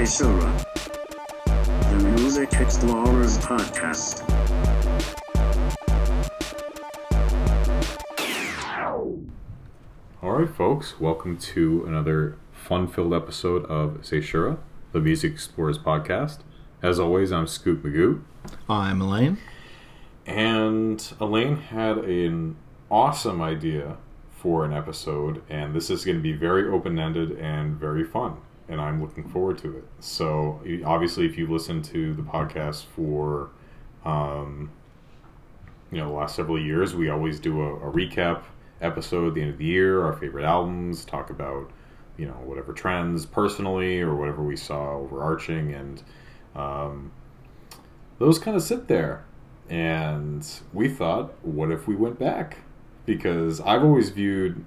Seishura, the Music Explorers podcast. All right, folks, welcome to another fun-filled episode of Seishura, the Music Explorers podcast. As always, I'm Scoop Magoo, I'm Elaine. and Elaine had an awesome idea for an episode, and this is going to be very open-ended and very fun, and I'm looking forward to it. So, obviously, if you've listened to the podcast for, um, you know, the last several years, we always do a, a recap episode at the end of the year, our favorite albums, talk about, you know, whatever trends personally or whatever we saw overarching, and um, those kind of sit there. And we thought, what if we went back? Because I've always viewed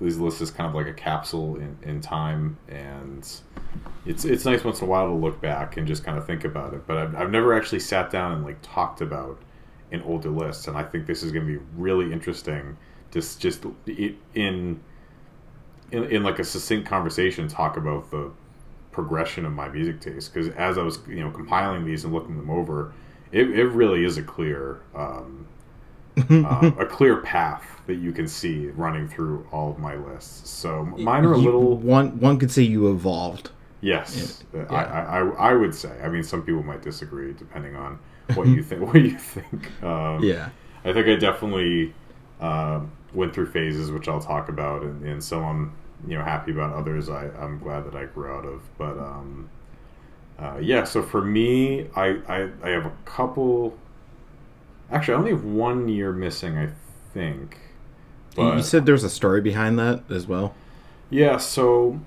these lists as kind of like a capsule in, in time, and it's it's nice once in a while to look back and just kind of think about it. But I've, I've never actually sat down and like talked about an older list, and I think this is going to be really interesting. Just just in in, in like a succinct conversation, talk about the progression of my music taste. Because as I was you know compiling these and looking them over, it, it really is a clear um, uh, a clear path that you can see running through all of my lists. So mine are a You- little one one could say you evolved. Yes, Yeah. I, I, I would say. I mean, some people might disagree depending on what you think. What you think? Um, Yeah. I think I definitely um went through phases, which I'll talk about, and, and some I'm you know happy about. Others I I'm glad that I grew out of. But um, uh, yeah, so for me, I, I I have a couple. Actually, I only have one year missing, I think. You- you said there's a story behind that as well. Yeah, so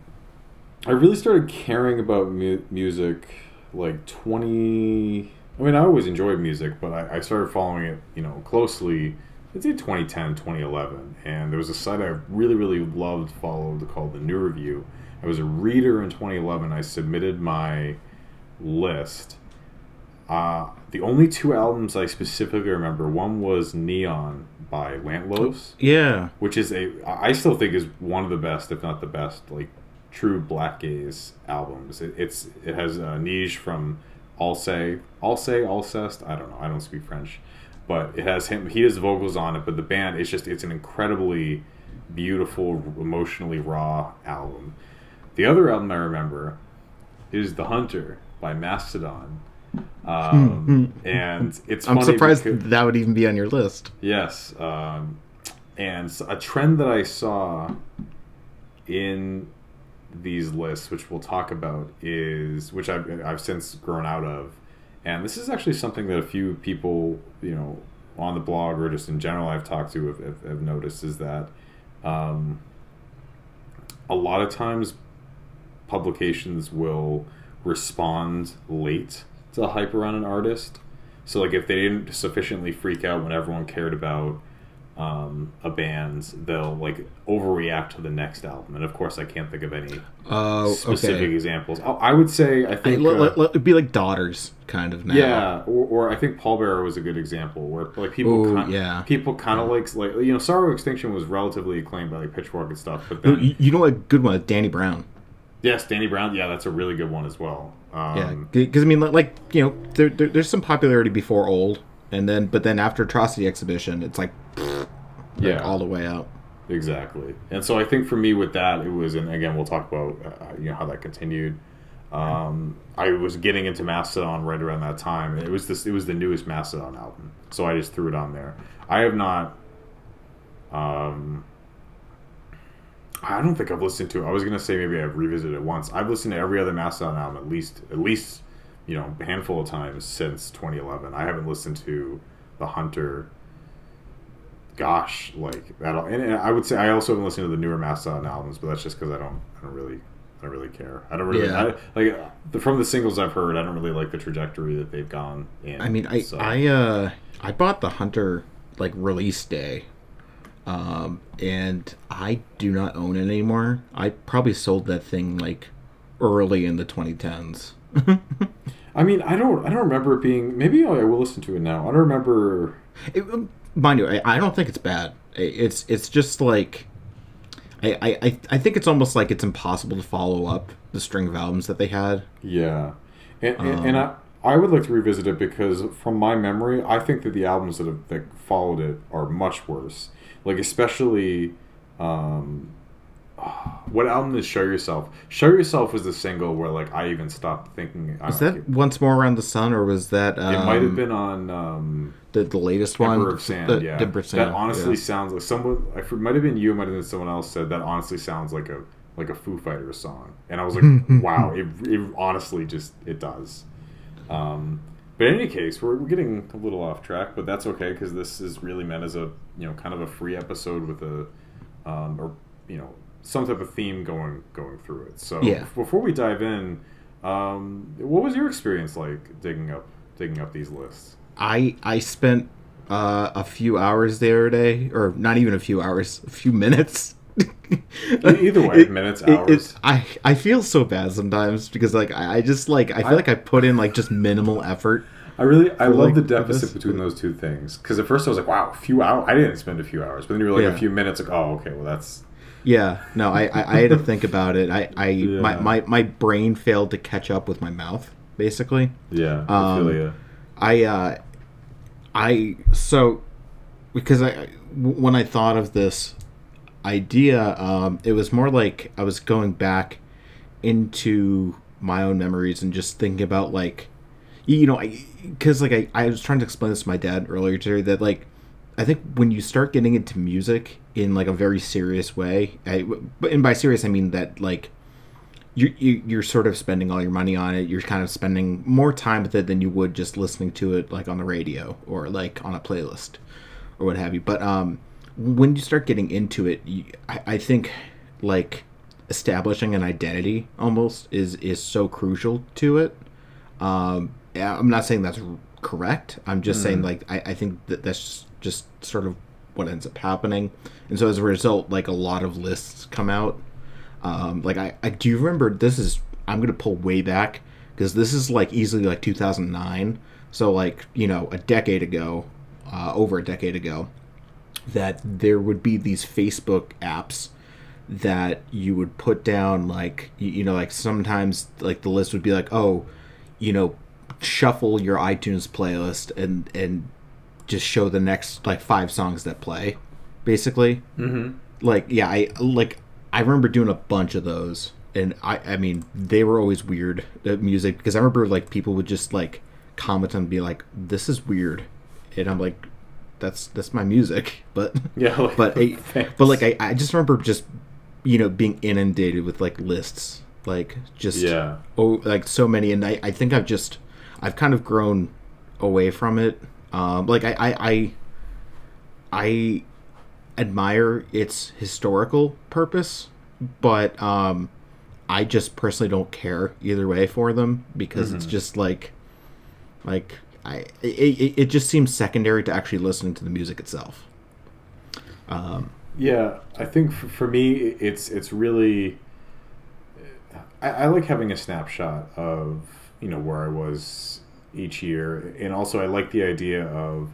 I really started caring about mu- music like 20. I mean, I always enjoyed music, but I, I started following it, you know, closely. I'd say 2010, 2011. And there was a site I really, really loved, followed called The New Review. I was a reader in 2011. I submitted my list. Uh, the only two albums I specifically remember one was Neon by Lantlos Yeah. which is a I still think is one of the best, if not the best, like true black gaze albums. It, it's it has uh, Neige from Alcé, Alcé, Alcest. I don't know. I don't speak French, but it has him. He has vocals on it, but the band it's just it's an incredibly beautiful, emotionally raw album. The other album I remember is The Hunter by Mastodon. Um, and it's I'm surprised because- that would even be on your list. Yes, um, and a trend that I saw in these lists, which we'll talk about, is which I've, I've since grown out of, and this is actually something that a few people, you know, on the blog or just in general I've talked to have, have, have noticed is that um, a lot of times publications will respond late to hype around an artist. So like if they didn't sufficiently freak out when everyone cared about um, a band, they'll like overreact to the next album. And of course, I can't think of any Oh, specific okay. examples. I, I would say I I, think let, uh, let- let- it'd be like daughters, kind of now. yeah, or, or I think Pallbearer was a good example where like people Ooh, kind, yeah. people kind of like like you know Sorrow Extinction was relatively acclaimed by like Pitchfork and stuff, but You, then you know what? Good one, Danny Brown. Yes, Danny Brown, yeah, that's a really good one as well. Um, Yeah, because I mean, like you know, there, there, there's some popularity before old, and then but then after Atrocity Exhibition, it's like, like yeah, all the way out. Exactly. And so I think for me with that, it was, and again, we'll talk about uh, you know how that continued. Um, I was getting into Mastodon right around that time. It was this. It was the newest Mastodon album, so I just threw it on there. I have not. Um, I don't think I've listened to. it. I was gonna say maybe I've revisited it once. I've listened to every other Mastodon album at least, at least, you know, a handful of times since 2011. I haven't listened to the Hunter gosh, like that. And, and I would say I also haven't listened to the newer Mastodon albums, but that's just because I don't, I don't really, I don't really care. I don't really Yeah. I, like the, from the singles I've heard. I don't really like the trajectory that they've gone in. I mean, I so- I uh I bought the Hunter like release day, um, and I do not own it anymore. I probably sold that thing like early in the 2010s. I mean, I don't, I don't remember it being. Maybe I will listen to it now. I don't remember. It, um, mind you, I, I don't think it's bad. It's it's just like I, I, I- think it's almost like it's impossible to follow up the string of albums that they had. Yeah, and, and, and I I would like to revisit it because from my memory, I think that the albums that have that followed it are much worse. Like especially, um, what album is "Show Yourself"? "Show Yourself" was the single where like I even stopped thinking. I Was that Once More Around the Sun, or was that um, It might have been on um, the, the latest one? Emperor of Sand. The- yeah, Emperor Sand, that honestly yeah. sounds like someone. I might have been you. Might have been someone else said that. Honestly, sounds like a like a Foo Fighters song, and I was like, wow. It, it honestly just it does. Um, but in any case, we're, we're getting a little off track, but that's okay because this is really meant as a you know kind of a free episode with a um, or you know some type of theme going going through it. So Yeah. before we dive in, um, what was your experience like digging up digging up these lists? I I spent uh, a few hours there today, or not even a few hours, a few minutes. Either way, minutes, hours. I I feel so bad sometimes because like I, I just like I feel I- like I put in like just minimal effort. I really, I love like, the deficit between those two things. Because at first I was like, wow, a few hours. I didn't spend a few hours, but then you were like Yeah. a few minutes. Like, oh, okay, well that's Yeah, no, I I, I had to think about it. I I my, Yeah. my my brain failed to catch up with my mouth basically. yeah. I Um. I uh I so because I when I thought of this idea um it was more like I was going back into my own memories and just thinking about like you know I cuz like I I was trying to explain this to my dad earlier today that like I think when you start getting into music in like a very serious way, I, and by serious I mean that like you, you you're sort of spending all your money on it. You're kind of spending more time with it than you would just listening to it like on the radio or like on a playlist or what have you. But um, when you start getting into it, you, I, I think like establishing an identity almost is is so crucial to it. Um, I'm not saying that's correct. I'm just saying like I, I think that that's just sort of what ends up happening, and so as a result, like a lot of lists come out. Um, like I, I do you remember this is I'm gonna pull way back because this is like easily like 2009. So like you know a decade ago, uh, over a decade ago, that there would be these Facebook apps that you would put down like you, you know like sometimes like the list would be like oh you know shuffle your iTunes playlist and and just show the next like five songs that play basically Mm-hmm. like yeah i like i remember doing a bunch of those and i i mean they were always weird uh, music because i remember like people would just like comment and be like this is weird and i'm like that's that's my music but Yeah, like, but I, thanks. but like I, I just remember just you know being inundated with like lists like just Yeah. oh like so many and i i think i've just i've kind of grown away from it um like i i i, I admire its historical purpose but um i just personally don't care either way for them because it's just like like i it, it, just seems secondary to actually listening to the music itself Yeah, I think for, for me, it's it's really. I, I like having a snapshot of you know where I was each year, and also I like the idea of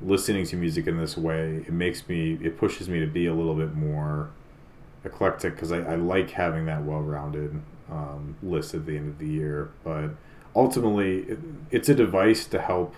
listening to music in this way. It makes me, it pushes me to be a little bit more eclectic because I, I like having that well-rounded um, list at the end of the year. But ultimately, it, it's a device to help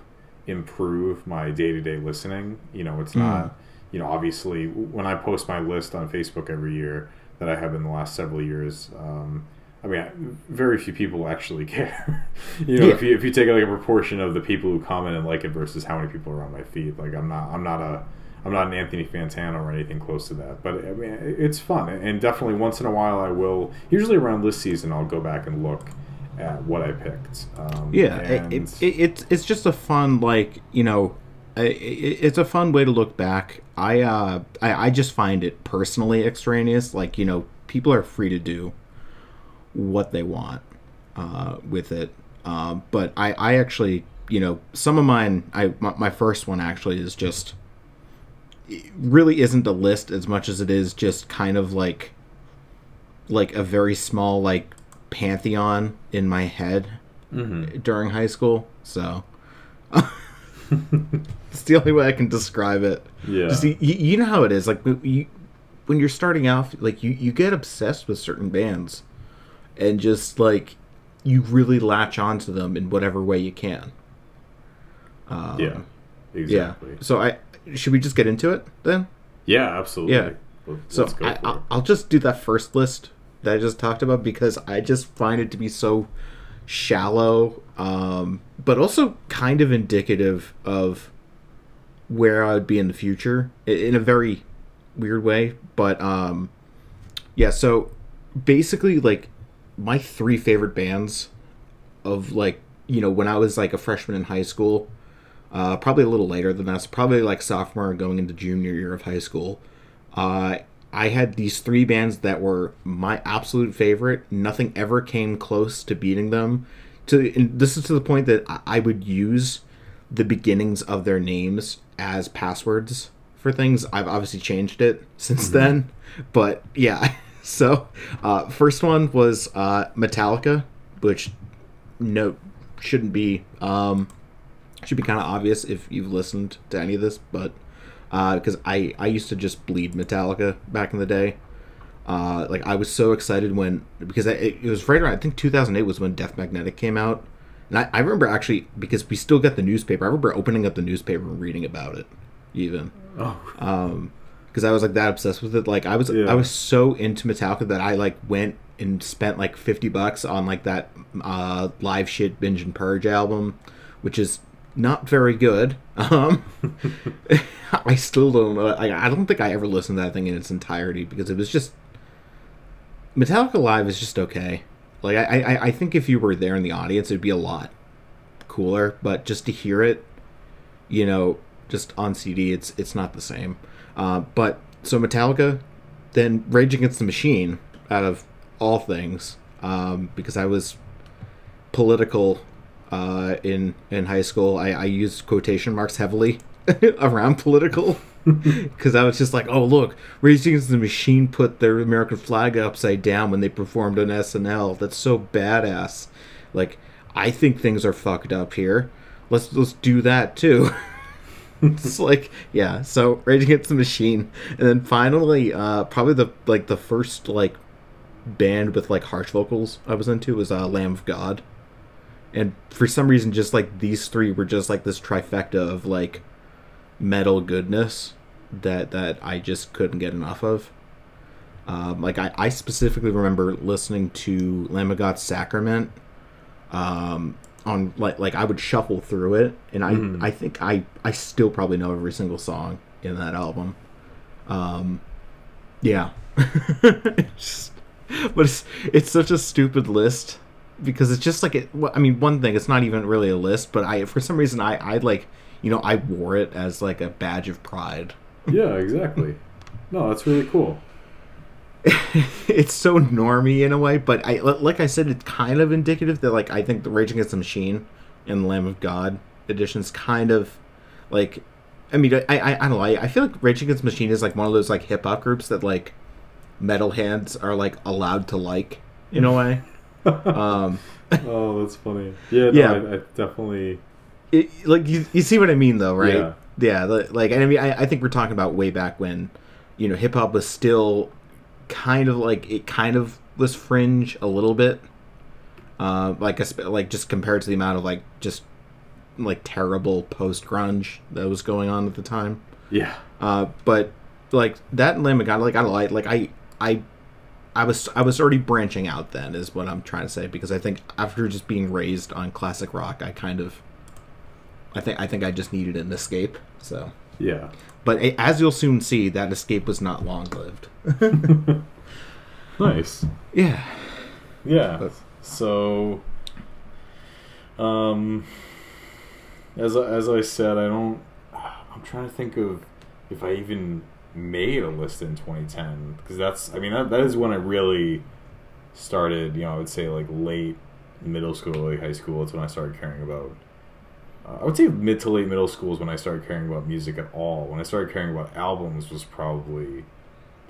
improve my day-to-day listening. You know, it's not you know, obviously, when I post my list on Facebook every year that I have in the last several years, um, I mean, very few people actually care. you know, Yeah. if you if you take like a proportion of the people who comment and like it versus how many people are on my feed, like I'm not I'm not a I'm not an Anthony Fantano or anything close to that. But I mean, it's fun, and definitely once in a while I will. Usually around list season, I'll go back and look at what I picked. Um, Yeah, it, it, it, it's it's just a fun like you know, it's a fun way to look back. I uh I, I just find it personally extraneous. Like you know, people are free to do what they want uh, with it. Um, but I I actually you know some of mine I my, my first one actually is just really isn't a list as much as it is just kind of like like a very small like pantheon in my head Mhm. during high school. So it's the only way I can describe it. Yeah. Just, you, you know how it is. Like you, when you're starting off, like you you get obsessed with certain bands, and just like you really latch onto them in whatever way you can. Um, yeah, exactly. Yeah. So I should we just get into it then? Yeah, absolutely. Yeah. Let- So Let's go I, I'll. I'll just do that first list that I just talked about because I just find it to be so shallow, um, but also kind of indicative of where I would be in the future in a very weird way. But um, yeah, so basically, like my three favorite bands of like you know when I was like a freshman in high school. Uh, probably a little later than that. So probably like sophomore going into junior year of high school. Uh, I had these three bands that were my absolute favorite. Nothing ever came close to beating them. To and this is to the point that I- would use the beginnings of their names as passwords for things. I've obviously changed it since then, but yeah. So, uh, first one was uh, Metallica, which no shouldn't be um, should be kind of obvious if you've listened to any of this, but because I I used to just bleed Metallica back in the day. Uh, like I was so excited when because I, it, it was right around I think 2008 was when Death Magnetic came out, and I, I remember actually because we still got the newspaper. I remember opening up the newspaper and reading about it, even Oh, because I was like that obsessed with it. Like I was Yeah. I was so into Metallica that I like went and spent like fifty bucks on like that uh, live shit binge and purge album, which is not very good. Um, I still don't. know- I, I don't think I ever listened to that thing in its entirety because it was just Metallica live is just okay. Like I, I, I think if you were there in the audience, it'd be a lot cooler. But just to hear it, you know, just on CD, it's it's not the same. Uh, but so Metallica, then Rage Against the Machine, out of all things, um, because I was political uh, in in high school. I, I used quotation marks heavily around political because I was just like, oh look, Rage Against the Machine put their American flag upside down when they performed on SNL. That's so badass. Like, I think things are fucked up here. Let's let's do that too. it's like yeah so rage against the machine and then finally uh probably the like the first like band with like harsh vocals i was into was uh lamb of god and for some reason just like these three were just like this trifecta of like metal goodness that that i just couldn't get enough of um, like I, I specifically remember listening to lamb of god's sacrament um on like like I would shuffle through it and I Mhm. I think I I still probably know every single song in that album. Um yeah. Just- but it's it's such a stupid list because it's just like it well, I mean one thing it's not even really a list but I for some reason I I like you know I wore it as like a badge of pride. yeah, exactly. No, that's really cool. it's so normy in a way, but I like I said, it's kind of indicative that like I think the Rage Against the Machine and the Lamb of God editions kind of like. I mean, I I, I don't know. I, I feel like Rage Against the Machine is like one of those like hip hop groups that like metalheads are like allowed to like in a way. Um, oh, that's funny. Yeah, no, Yeah. I, I definitely. it, like you, you see what I mean though, right? Yeah. Yeah, like I mean, I, I think we're talking about way back when, you know, hip hop was still kind of like it kind of was fringe a little bit, uh, like esp- like just compared to the amount of like just like terrible post grunge that was going on at the time. Yeah. Uh, but like that and Lamb of God, like I like like I I I was I was already branching out then is what I'm trying to say because I think after just being raised on classic rock, I kind of I think I think I just needed an escape. So, Yeah. but as you'll soon see, that escape was not long lived. Nice. Yeah. Yeah. But- So, um, as as I said, I don't. I'm trying to think of if I even made a list in 2010 because that's. I mean, that that is when I really started. You know, I would say like late middle school, early high school. That's when I started caring about. Uh, I would say mid to late middle school is when I started caring about music at all. When I started caring about albums was probably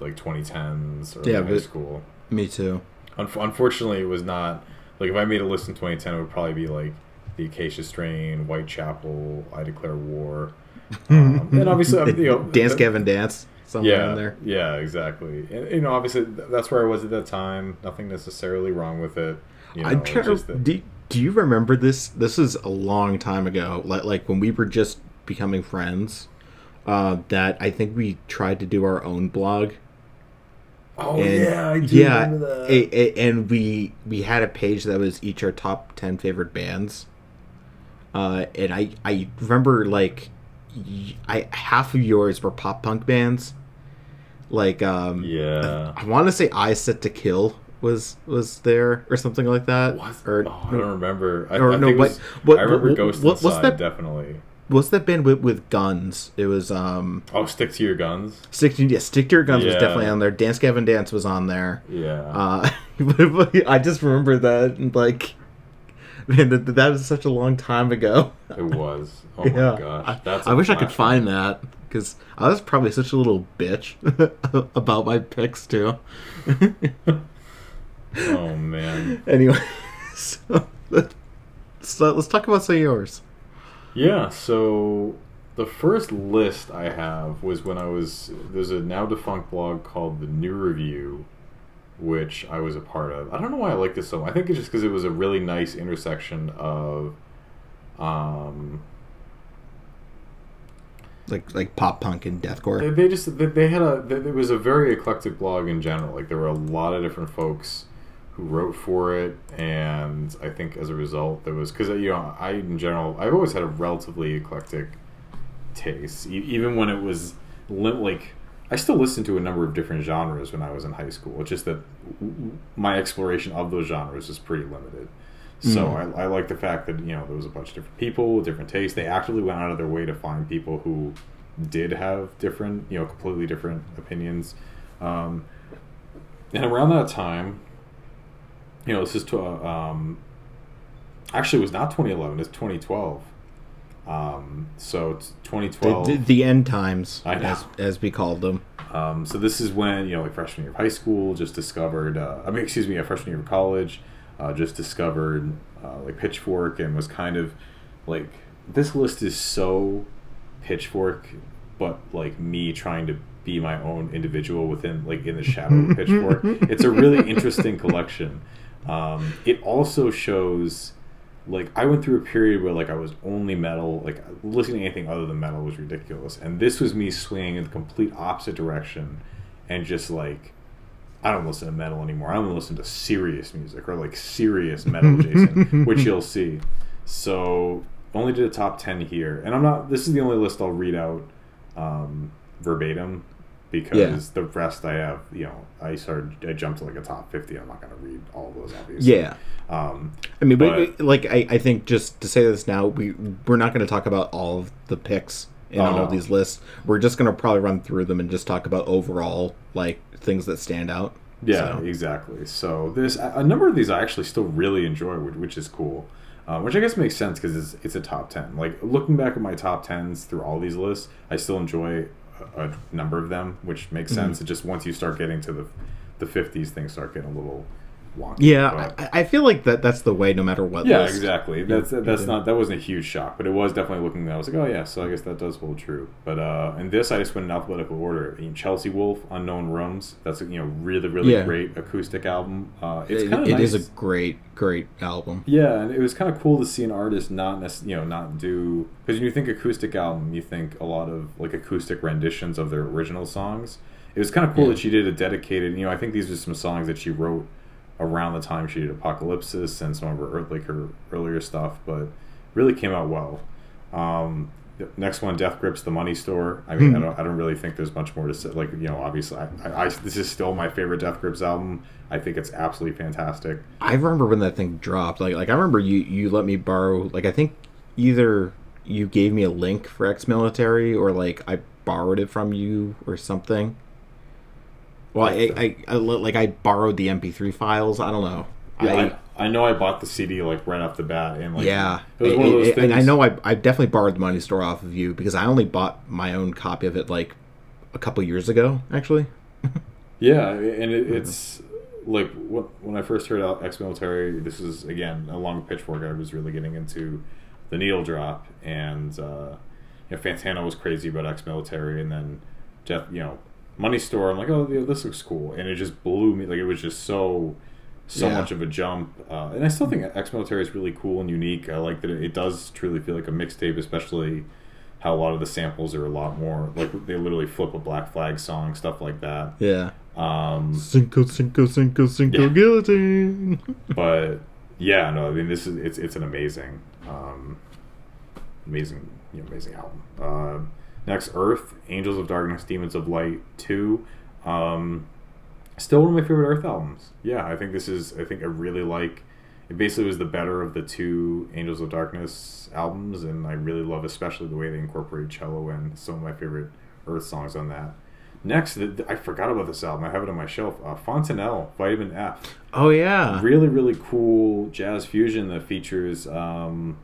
like 2010s or Yeah, high school. Me too. Unf- unfortunately, it was not like if I made a list in 2010, it would probably be like the Acacia Strain, Whitechapel, I Declare War, um, and obviously, you know, Dance Gavin Dance. Somewhere yeah, in there. yeah, exactly. And you know, obviously, that's where I was at that time. Nothing necessarily wrong with it. You know, I'm trying to, that- do, do you remember this? This is a long time ago. Like like when we were just becoming friends. Uh, that I think we tried to do our own blog. oh And- yeah, I do yeah, remember that. a- a- and we we had a page that was each our top ten favorite bands. Uh, and I I remember like, y- I half of yours were pop punk bands. Like um, yeah. I want to say I Set to Kill was was there or something like that. What? Or oh, I don't remember. I, or I no, think what- was, what- I remember what- Ghost what- what's Inside, that- definitely. what's that band with, with guns? It was um Oh, Stick to Your Guns. Stick to yeah, Stick to Your Guns was definitely on there. Dance Gavin Dance was on there. Yeah. Uh, I just remember that and like, man, that, that was such a long time ago. it was. Oh yeah, my gosh. I, That's I wish I could find that because I was probably such a little bitch about my picks too. Oh man. anyway, so let's, so let's talk about say yours. Yeah, so the first list I have was when I was there's a now defunct blog called the New Review, which I was a part of. I don't know why I like this so much. I think it's just because it was a really nice intersection of um Like like pop punk and deathcore. they just they, they had a they, it was a very eclectic blog in general. Like there were a lot of different folks who wrote for it, and I think as a result there was because uh, you know I in general I've always had a relatively eclectic taste, e- even when it was like I still listened to a number of different genres when I was in high school. It's just that my exploration of those genres is pretty limited. So Mm. I, I like the fact that you know there was a bunch of different people with different tastes. They actively went out of their way to find people who did have different, you know, completely different opinions. Um, and around that time, you know, this is to, um, actually it was not 2011, it's 2012. Um, so it's The, 2012. the, the end times, as as we called them. Um, so this is when you know, like freshman year of high school, just discovered. Uh, I mean, excuse me, a freshman year of college, uh, just discovered uh, like Pitchfork and was kind of like this list is so Pitchfork, but like me trying to be my own individual within like in the shadow of Pitchfork. It's a really interesting collection. Um, it also shows like I went through a period where like I was only metal, like listening to anything other than metal was ridiculous, and this was me swinging in the complete opposite direction, and just like I don't listen to metal anymore. I don't listen to serious music or like serious metal, Jason, which you'll see. So only did a top ten here, and I'm not. This is the only list I'll read out um, verbatim because Yeah. the rest I have, you know, I started. I jumped to like a top fifty. I'm not going to read all of those, obviously. Yeah, Um, I mean, we, But- we- like I, I think just to say this now, we we're not going to talk about all of the picks in Oh, all no. of these lists. We're just going to probably run through them and just talk about overall like things that stand out. Yeah, So- exactly. So there's a a number of these I actually still really enjoy, which, which is cool. Uh, which I guess makes sense because it's, it's a top ten. Like looking back at my top tens through all these lists, I still enjoy a, a number of them, which makes Mm-hmm. sense. It just once you start getting to the the fifties, things start getting a little wonky. Yeah, I, I feel like that that's the way no matter what. yeah, list. exactly. That's that's yeah. not that wasn't a huge shock, but it was definitely looking. I was like, oh yeah, so I guess that does hold true. But uh, in this, I just went in alphabetical order. I mean, Chelsea Wolfe, Unknown Rooms. That's a you know really really Yeah. great acoustic album. Uh, it's It, kind of it nice. is a great great album. yeah, and it was kind of cool to see an artist not nec- you know not do because when you think acoustic album, you think a lot of like acoustic renditions of their original songs. It was kind of cool Yeah. that she did a dedicated. You know, I think these are some songs that she wrote around the time she did Apocalypsis and some of her like her earlier stuff, but really came out well. Um, the next one, Death Grips the Money Store. I mean, I don't, I don't really think there's much more to say. Like, you know, obviously, I, I, I, this is still my favorite Death Grips album. I think it's absolutely fantastic. I remember when that thing dropped. Like like I remember you you let me borrow. Like I think either you gave me a link for ex military or like I borrowed it from you or something. Well, I, I, I like I borrowed the MP3 files. I don't know. Yeah, I, I, I know I bought the CD like right off the bat, and like yeah, it was one of those it- things. and I know I, I definitely borrowed the money store off of you because I only bought my own copy of it like a couple years ago, actually. Yeah, and it, it's like when I first heard out ex-military. This is again along with Pitchfork. I was really getting into the needle drop, and uh, you know, Fantano was crazy about ex-military, and then Jeff, you know, Money Store. I'm like, oh, yeah, this looks cool, and it just blew me. Like it was just so so Yeah. much of a jump. Uh, and I still think Ex Military is really cool and unique. I like that it, it does truly feel like a mixtape, especially how a lot of the samples are a lot more like they literally flip a Black Flag song, stuff like that. Yeah. Um, Cinco, cinco, cinco, cinco, Yeah. guillotine. but yeah, no, I mean this is it's it's an amazing, um, amazing, you know, amazing album. Uh, next, Earth, Angels of Darkness, Demons of Light, two. Um, still one of my favorite Earth albums. Yeah, I think this is. I think I really like. It basically was the better of the two Angels of Darkness albums, and I really love, especially the way they incorporate cello and some of my favorite Earth songs on that. Next, th- th- I forgot about this album. I have it on my shelf. Uh, Fontanelle, Vitamin F Oh yeah. really really cool jazz fusion that features um,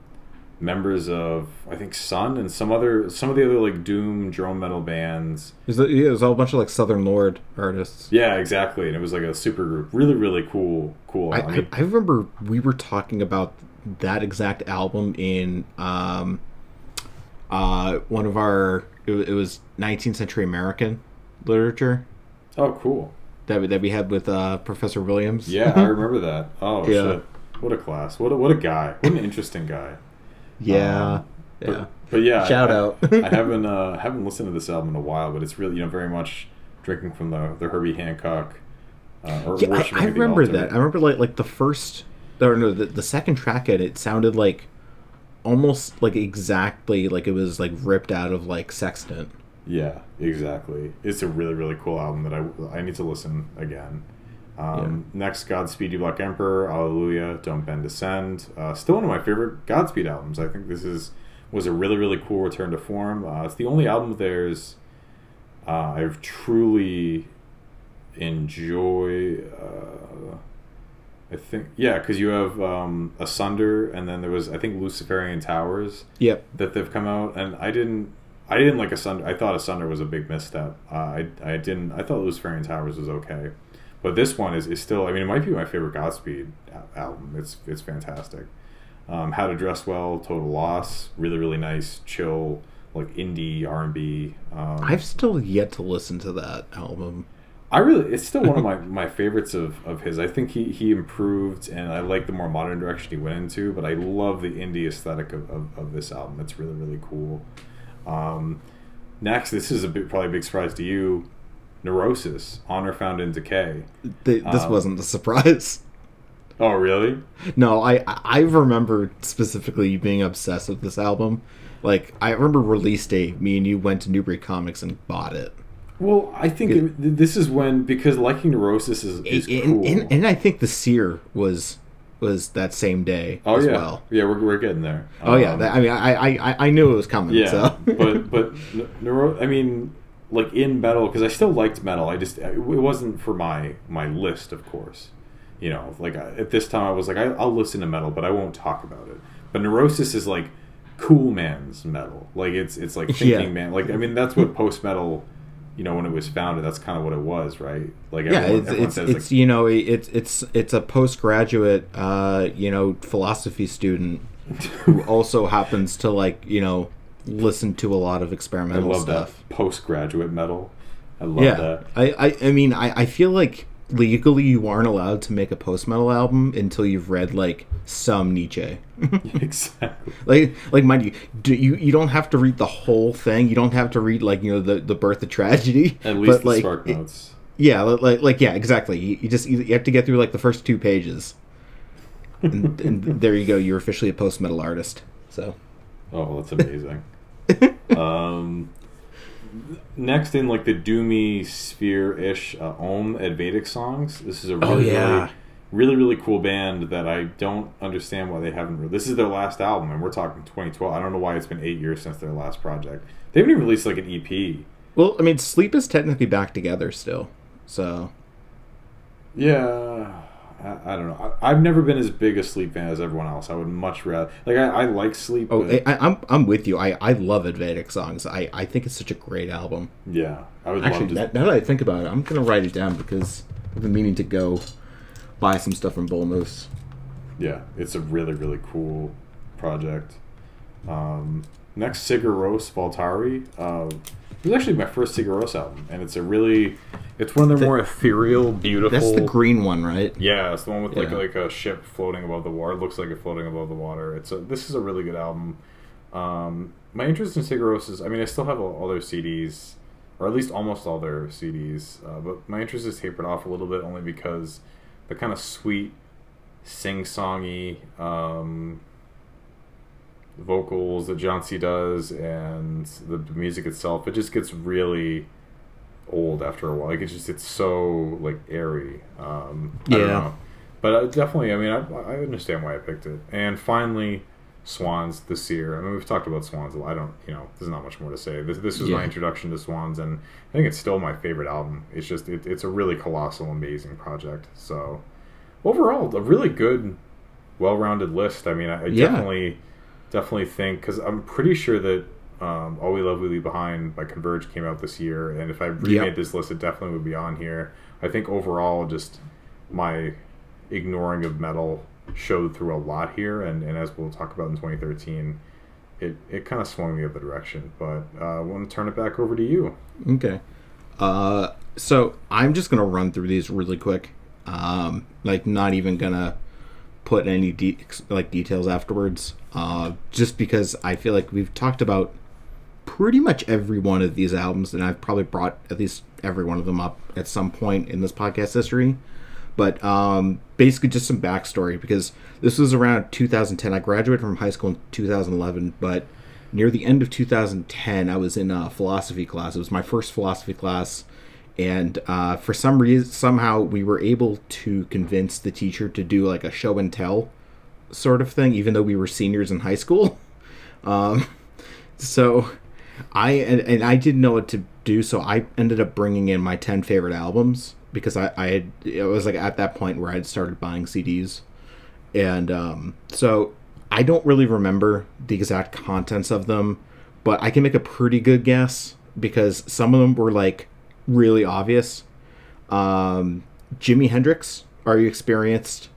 members of I think Sunn and some other some of the other like doom drone metal bands. It was, yeah, it was all a bunch of like Southern Lord artists. Yeah, exactly. And it was like a super group. Really really cool cool. I, I I, remember we were talking about that exact album in um, uh, one of our it, it was 19th century American literature oh cool. that we, that we had with uh, Professor Williams. Yeah, I remember that. Oh Yeah. shit. What a class. What a, what a guy. What an interesting guy. Yeah, Um, yeah. But, but yeah, Shout I, out. I haven't uh, haven't listened to this album in a while, but it's really you know very much drinking from the the Herbie Hancock. Uh, Yeah, I, I remember altar. that. I remember like like the first or no, the, the second track and it sounded like almost like exactly like it was like ripped out of like Sextant. Yeah, exactly. It's a really really cool album that I I need to listen again. Um, Next, Godspeed You Black Emperor, Allelujah, Don't Bend Ascend. Uh, still one of my favorite Godspeed albums. I think this is was a really really cool return to form. Uh, it's the only album of theirs uh, I've truly enjoy. Uh, I think yeah, because you have um, Asunder, and then there was I think Luciferian Towers Yep. that they've come out, and I didn't. I didn't like Asunder. I thought Asunder was a big misstep. Uh, I I didn't. I thought Luciferian Towers was okay, but this one is, is still. I mean, it might be my favorite Godspeed album. It's it's fantastic. Um, How to Dress Well, Total Loss, really really nice, chill, like indie R and B. Um, I've still yet to listen to that album. I really, it's still one of my, my favorites of, of his. I think he, he improved, and I like the more modern direction he went into. But I love the indie aesthetic of, of, of this album. It's really really cool. Um, next, this is a bit, probably a big surprise to you. Neurosis, Honor Found in Decay. Th- this Um, wasn't a surprise. Oh, really? No, I I remember specifically being obsessed with this album. Like I remember release date. Me and you went to Newbury Comics and bought it. Well, I think it, this is when because liking Neurosis is, is and, cool. and, and I think the Seer was was that same day oh as yeah, well. yeah, we're, we're getting there. Oh yeah, Um, that, I mean, I, I I knew it was coming. Yeah, so. but but neuro. I mean, like in metal because I still liked metal. I just it wasn't for my my list, of course. You know, like I, at this time I was like I, I'll listen to metal, but I won't talk about it. But Neurosis is like cool man's metal. Like it's it's like thinking Yeah. man. Like I mean that's what post metal. You know, when it was founded, that's kind of what it was, right? Like yeah, everyone, it's everyone it's, says it's like you know it's it's it's a postgraduate uh you know philosophy student who also happens to like you know listen to a lot of I experimental love stuff. that postgraduate metal. I love yeah, that. I, I I mean I I feel like legally you aren't allowed to make a post metal album until you've read like some Nietzsche. exactly. like like mind you, do you you don't have to read the whole thing. You don't have to read like you know the the birth of tragedy. At least but, the like, spark it- notes. yeah, like like yeah, exactly. You, you just you have to get through like the first two pages, and, and there you go. You're officially a post metal artist. So Oh, that's amazing. um, next in like the doomy sphere ish uh, Om Advaitic songs. This is a Oh, really, yeah. really, really, really cool band that I don't understand why they haven't. Re- this is their last album, and we're talking 2012. I don't know why it's been eight years since their last project. They haven't even released like an EP. well, I mean, Sleep is technically back together still. So Yeah. I, I don't know. I, I've never been as big a Sleep fan as everyone else. I would much rather like I, I like Sleep. oh, but, I, I'm I'm with you. I I love Advaitic songs. I I think it's such a great album. yeah, I would Actually, love to. that, now that I think about it, I'm gonna write it down because I've been meaning to go buy some stuff from Bull Moose. yeah, it's a really really cool project. Um, next Sigur Rós Valtari. Uh, it was actually my first Sigur Rós album, and it's a really, it's one of their more ethereal, beautiful. That's the green one, right? Yeah, it's the one with like Yeah. like a ship floating above the water. It looks like it's floating above the water. It's a this is a really good album. Um, my interest in Sigur Rós is, I mean, I still have all, all their CDs, or at least almost all their CDs. Uh, but my interest is tapered off a little bit only because the kind of sweet, sing-songy um, vocals that Jónsi does and the, the music itself, it just gets really old after a while. Like it's just it's so like airy. Um, I don't Yeah. know. But uh, definitely, I mean, I, I understand why I picked it. And finally, Swans The Seer. I mean, we've talked about Swans a lot. I don't, you know, there's not much more to say. This this was my introduction to Swans, and I think it's still my favorite album. It's just it, it's a really colossal, amazing project. So overall, a really good, well-rounded list. I mean, I, I Yeah. definitely definitely think because I'm pretty sure that um, All We Love We Leave Behind by Converge came out this year, and if I remade Yep. this list, it definitely would be on here. I think overall, just my ignoring of metal showed through a lot here, and, and as we'll talk about in 2013, it, it kind of swung the other direction. But uh, I want to turn it back over to you. Okay. Uh, so I'm just gonna run through these really quick. Um, like not even gonna put any de- like details afterwards. Uh, just because I feel like we've talked about pretty much every one of these albums, and I've probably brought at least every one of them up at some point in this podcast history. But um, basically, just some backstory because this was around 2010. I graduated from high school in 2011, but near the end of 2010, I was in a philosophy class. It was my first philosophy class, and uh, for some reason, somehow, we were able to convince the teacher to do like a show and tell sort of thing, even though we were seniors in high school. Um, so I and, and I didn't know what to do, so I ended up bringing in my ten favorite albums because I I had it was like at that point where I had started buying CDs, and um, so I don't really remember the exact contents of them, but I can make a pretty good guess because some of them were like really obvious. Um, Jimi Hendrix, Are You Experienced?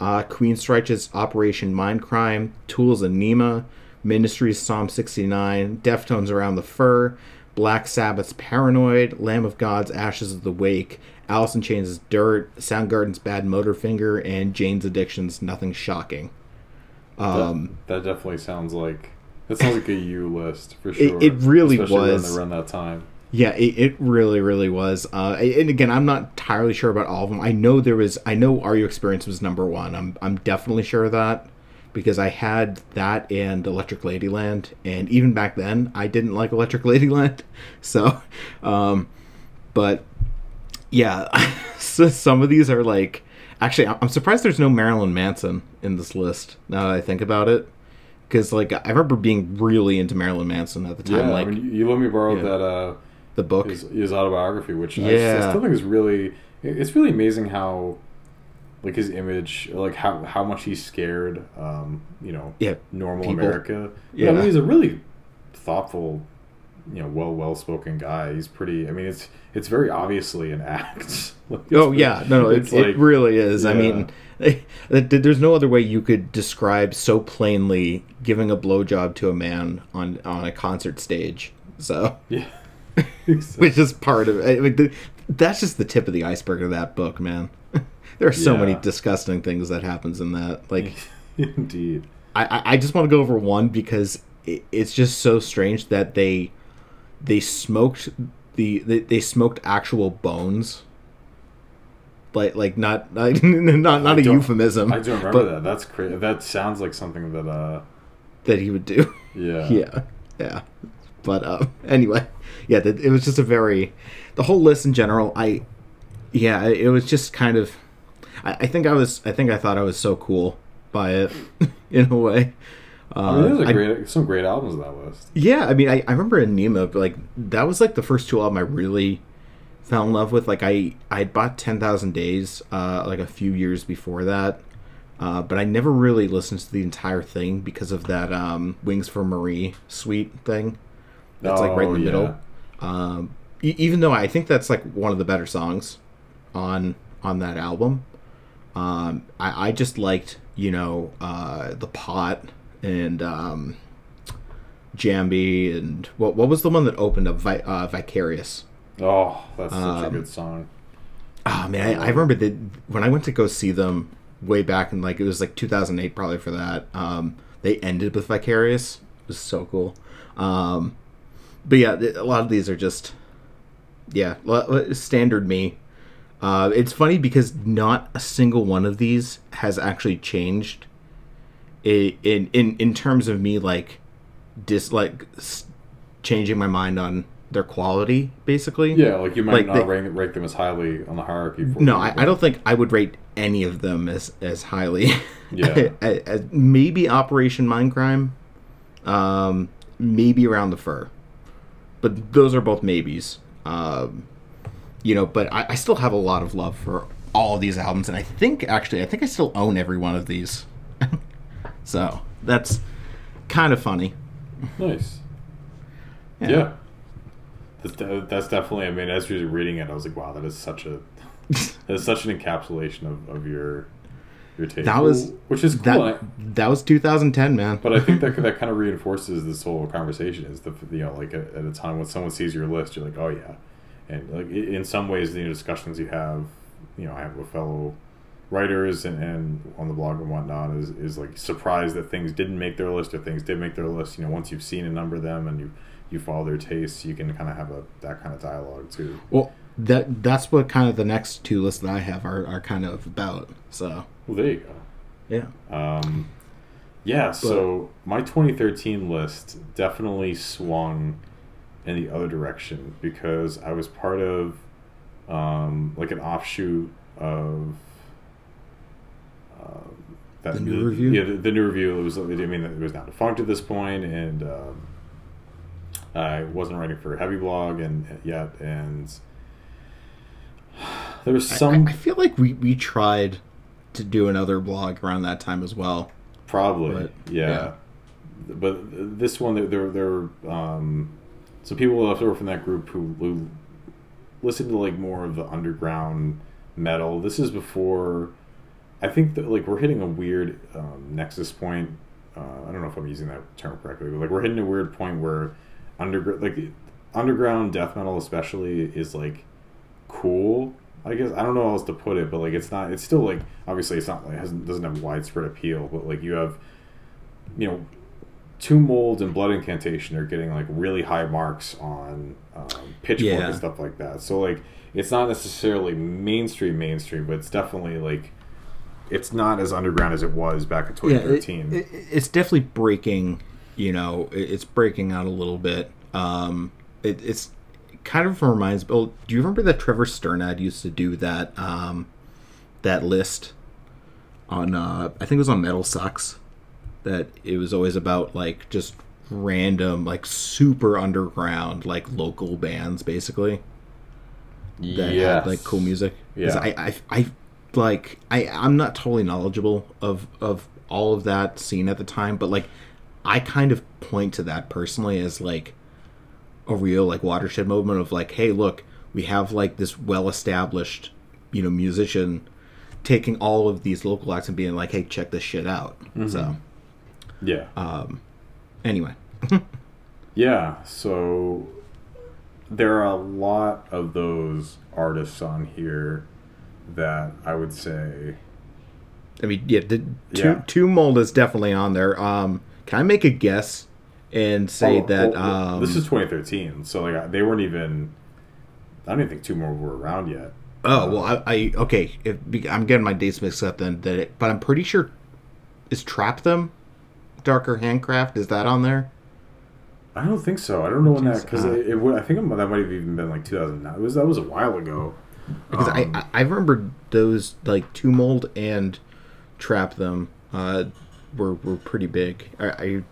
Uh, Queensrÿche's Operation Mindcrime, Tools Ænima, Ministry's Psalm 69, Deftones Around the Fur, Black Sabbath's Paranoid, Lamb of God's Ashes of the Wake, Alice in Chains' Dirt, Soundgarden's Bad Motorfinger, and Jane's Addiction's Nothing Shocking. Um, that, that definitely sounds like that sounds like a U list for sure. it really especially was. around, around that time. Yeah, it, it really, really was. Uh, and again, I'm not entirely sure about all of them. I know there was. I know Are You Experience was number one. I'm I'm definitely sure of that because I had that and Electric Ladyland, and even back then I didn't like Electric Ladyland. So, um, but yeah, so some of these are like. Actually, I'm surprised there's no Marilyn Manson in this list. Now that I think about it, because like I remember being really into Marilyn Manson at the time, Yeah, like I mean, you, let me borrow Yeah. that uh, the book. his, his autobiography, which I, Yeah. I still think is really. It's really amazing how, like his image, like how how much he's scared. Um, you know, Yeah, normal people. America. Yeah, I mean, he's a really thoughtful, you know, well well spoken guy. He's pretty. I mean, it's it's very obviously an act. Like, Oh yeah, no, no, it, it's it really is. I mean, there's no other way you could describe so plainly giving a blowjob to a man on on a concert stage. So, yeah. which is part of it. I mean, the, that's just the tip of the iceberg of that book, man. there are so many disgusting things that happens in that. Like, Indeed. I, I- just want to go over one because it, it's just so strange that they they smoked the they, they smoked actual bones. Like like not not not, not I a euphemism. I don't remember that. That's crazy. That sounds like something that. uh that he would do. Yeah. yeah, yeah. But uh, anyway, yeah, it was just a very the whole list in general. I yeah, it was just kind of. I, I think I was. I think I thought I was so cool by it in a way. Uh, I mean, there's great, some great albums on that list. Yeah, I mean, I, I remember Ænima, but like that was like the first two album I really fell in love with. Like I I bought Ten Thousand Days uh, like a few years before that, uh, but I never really listened to the entire thing because of that um, Wings for Marie suite thing. That's like right in Oh, the yeah. middle. Um, e- even though I think that's like one of the better songs on on that album. Um, I, I just liked you know uh, the pot and um, Jambi, and what what was the one that opened up Vi- uh, Vicarious? Oh, that's such a Um, good song. Oh man, I, I remember that when I went to go see them way back in like it was like 2008 probably for that. Um, they ended with Vicarious. It was so cool. Um, but yeah, a lot of these are just yeah lo- standard me. Uh, it's funny because not a single one of these has actually changed. In in in terms of me like dis like changing my mind on their quality, basically. Yeah, like you might Like not they- rank, rank them as highly on the hierarchy. For No, I, I don't think I would rate any of them as as highly. Yeah. as, as- maybe Operation Mindcrime, um, maybe Around the Fur, but those are both maybes. Um, you know, but I, I still have a lot of love for all of these albums, and I think actually, I think I still own every one of these. so that's kind of funny. Nice. Yeah. That's, de- that's definitely. I mean, as you were reading it, I was like, "Wow, that is such a that is such an encapsulation of, of your your taste." That was- which is cool. That that was 2010, man. but I think that that kind of reinforces this whole conversation. Is the you know like at, at a time when someone sees your list, you're like, "Oh yeah," and like in some ways, the discussions you have, you know, I have with fellow writers and, and on the blog and whatnot is, is like surprised that things didn't make their list or things did make their list. You know, once you've seen a number of them and you you follow their tastes, you can kind of have a that kind of dialogue too. Well, that that's what kind of the next two lists that I have are, are kind of about. So Well, there you go. yeah, Um, yeah, so my 2013 list definitely swung in the other direction because I was part of um, like an offshoot of um, that The New Review? Yeah, the, the new review. It was. I mean, it was now defunct at this point, and um, I wasn't writing for Heavy Blog and yet, and there was some I, I feel like we we tried to do another blog around that time as well. Probably, But, yeah. yeah. But this one, there, there, there um, some people left over from that group who, who listened to like more of the underground metal. This is before, I think that like we're hitting a weird um, nexus point. Uh, I don't know if I'm using that term correctly, but like we're hitting a weird point where underground, like underground death metal, especially, is like cool. I guess I don't know how else to put it, but like it's not. It's still like obviously it's not like hasn't doesn't have widespread appeal, but like you have, you know, Tomb Molds and Blood Incantation are getting like really high marks on um, Pitchfork Yeah. and stuff like that. So like it's not necessarily mainstream mainstream, but it's definitely like it's not as underground as it was back in Yeah, it- 2013. it- it's definitely breaking. You know, it, it's breaking out a little bit. Um, it, it's kind of reminds. Oh, do you remember that Trevor Strnad used to do that? Um, that list on. Uh, I think it was on Metal Sucks. That it was always about like just random, like super underground, like local bands, basically. that had like cool music. Yeah. I, I, I, like I, I'm not totally knowledgeable of of all of that scene at the time, but like I kind of point to that personally as like a real like watershed moment of like, hey, look, we have like this well established, you know, musician taking all of these local acts and being like, hey, check this shit out. So yeah. Um, anyway, Yeah, so there are a lot of those artists on here that I would say I mean, yeah, the two Yeah. Tomb Mold is definitely on there. Um, can I make a guess and say Oh, that well, um, this is 2013, so like they weren't even. I don't even think Tomb Mold were around yet. Oh well, I, I okay. If, I'm getting my dates mixed up then, that it, but I'm pretty sure is Trap Them, Darker Handcraft. Is that on there? I don't think so. I don't know when that because it, it I think that might have even been like 2009. It was that was a while ago. Because Um, I, I I remember those like Tomb Mold and Trap Them uh, were were pretty big. I, I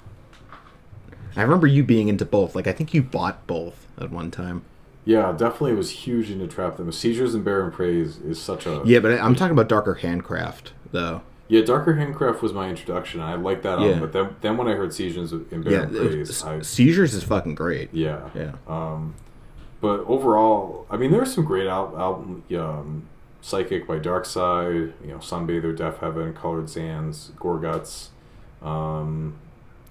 I remember you being into both. Like I think you bought both at one time. Yeah, definitely it was huge into trap them. Seizures and Barren Praise is such a Yeah, but I'm talking about Darker Handcraft though. yeah. Darker Handcraft was my introduction. I liked that Yeah. album, but then then when I heard Seizures and Yeah, Barren Praise, I, Seizures is fucking great. yeah Yeah. Um, but overall, I mean, there are some great al- album. Um, Psychic by Dark Side, you know, Sunbather, Deafheaven, Colored Sands, Gorguts. Um,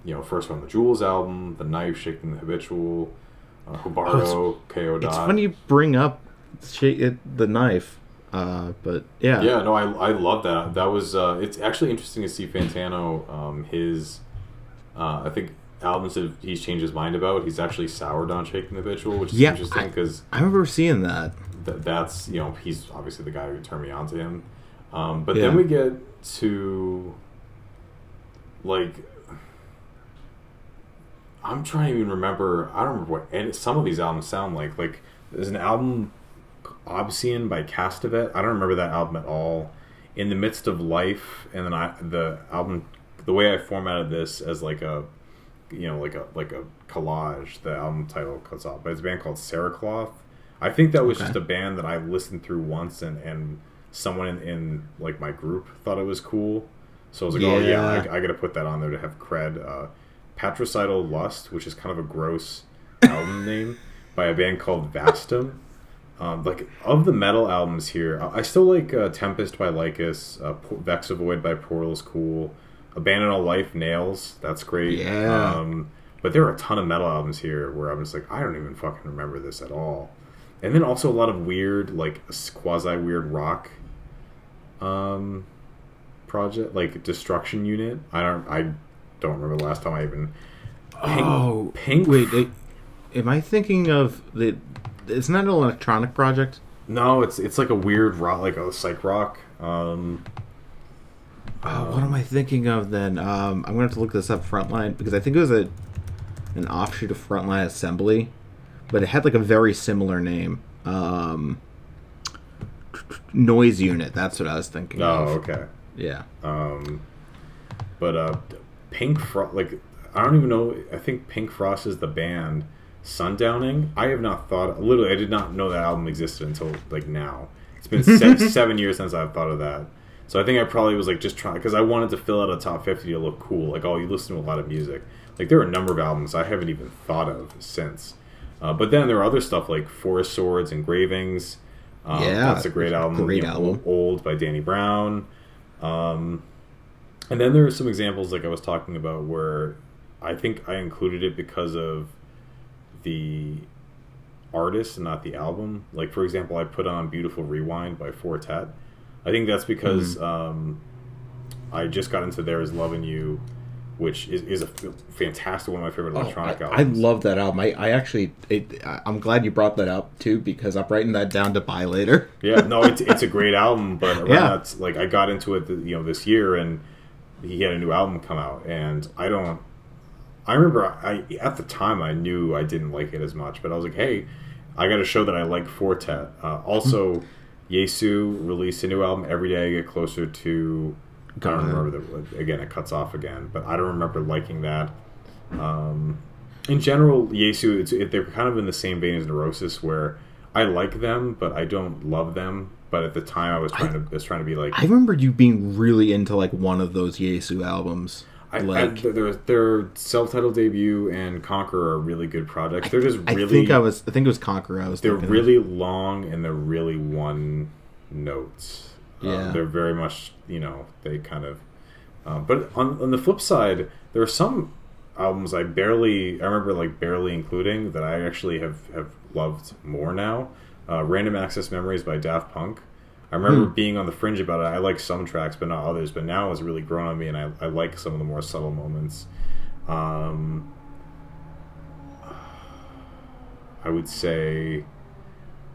you know, first one, the Jules album, the Knife, Shaking the Habitual, uh, Hubardo, Kayo Dot. It's funny you bring up sh- it, the knife, uh, but yeah, Yeah, no, I, I love that. That was uh, it's actually interesting to see Fantano. Um, his, uh, I think albums that he's changed his mind about. He's actually soured on Shaking the Habitual, which is Yeah, interesting I- because I remember seeing that. th- that's you know he's obviously the guy who turned me on to him. Um, but Yeah. then we get to like I'm trying to even remember. I don't remember what any, some of these albums sound like. Like there's an album Obsian by Castevet. I don't remember that album at all. In the midst of life, and then I the album the way I formatted this as like a you know like a like a collage. The album title cuts off, but it's a band called Saracloth. I think that was Okay. just a band that I listened through once, and and someone in, in like my group thought it was cool. So I was like, oh yeah, Yeah. I, I got to put that on there to have cred. Uh, Patricidal Lust, which is kind of a gross album name by a band called Vastum. Um, like of the metal albums here, I I still like uh, Tempest by Lycus, uh, Vexovoid by Portal is cool, Abandon All Life Nails, that's great. Yeah. Um, but there are a ton of metal albums here where I'm just like, I don't even fucking remember this at all. And then also a lot of weird, like quasi weird rock, um, project like Destruction Unit. I don't, I don't remember the last time I even. Pink, oh, Pink Wait, it, am I thinking of the? Isn't that an electronic project? No, it's it's like a weird rock, like a psych rock. Um, Oh, what am I thinking of then? Um, I'm gonna have to look this up. Frontline because I think it was a an offshoot of Frontline Assembly, but it had like a very similar name. Um, Noise Unit. That's what I was thinking. oh, of. okay. Yeah. Um, but uh, Pink Frost, like I don't even know. I think Pink Frost is the band. Sundowning. I have not thought. Literally, I did not know that album existed until like now. It's been se- seven years since I've thought of that. So I think I probably was like just trying because I wanted to fill out a top fifty to look cool. Like, oh, you listen to a lot of music. Like there are a number of albums I haven't even thought of since. Uh, but then there are other stuff like Forest Swords, Engravings. Um, Yeah, that's a great album. great you know, album. Old by Danny Brown. Um, and then there are some examples like I was talking about where I think I included it because of the artist and not the album. Like for example, I put on "Beautiful Rewind" by Four Tet. I think that's because Mm-hmm. um, I just got into "There Is Love in You," which is, is a fantastic one of my favorite Oh, electronic I, I albums. love that album. I, I actually, it, I- I'm glad you brought that up too because I'm writing that down to buy later. Yeah, no, it's it's a great album, but Yeah. that's like I got into it, you know, this year, and he had a new album come out, and I don't. I remember I at the time I knew I didn't like it as much, but I was like, hey, I got to show that I like Four Tet. Uh, also, Jesu released a new album every day. I get closer to. I don't remember the again. It cuts off again, but I don't remember liking that. Um, in general, Jesu, it's, it, they're kind of in the same vein as Neurosis, where I like them, but I don't love them. But at the time, I was trying to was trying to be like, I remember you being really into like one of those Jesu albums. I, like, I, their their self-titled debut and Conquer are really good projects. They're just I really think I was. I think it was Conqueror. I was. they're thinking of. really long and they're really one notes. Uh, Yeah. they're very much you know they kind of. Uh, but on on the flip side, there are some albums I barely I remember like barely including that I actually have have loved more now. Uh, Random Access Memories by Daft Punk. I remember Hmm. being on the fringe about it. I like some tracks, but not others. But now it's really grown on me, and I, I like some of the more subtle moments. Um, I would say,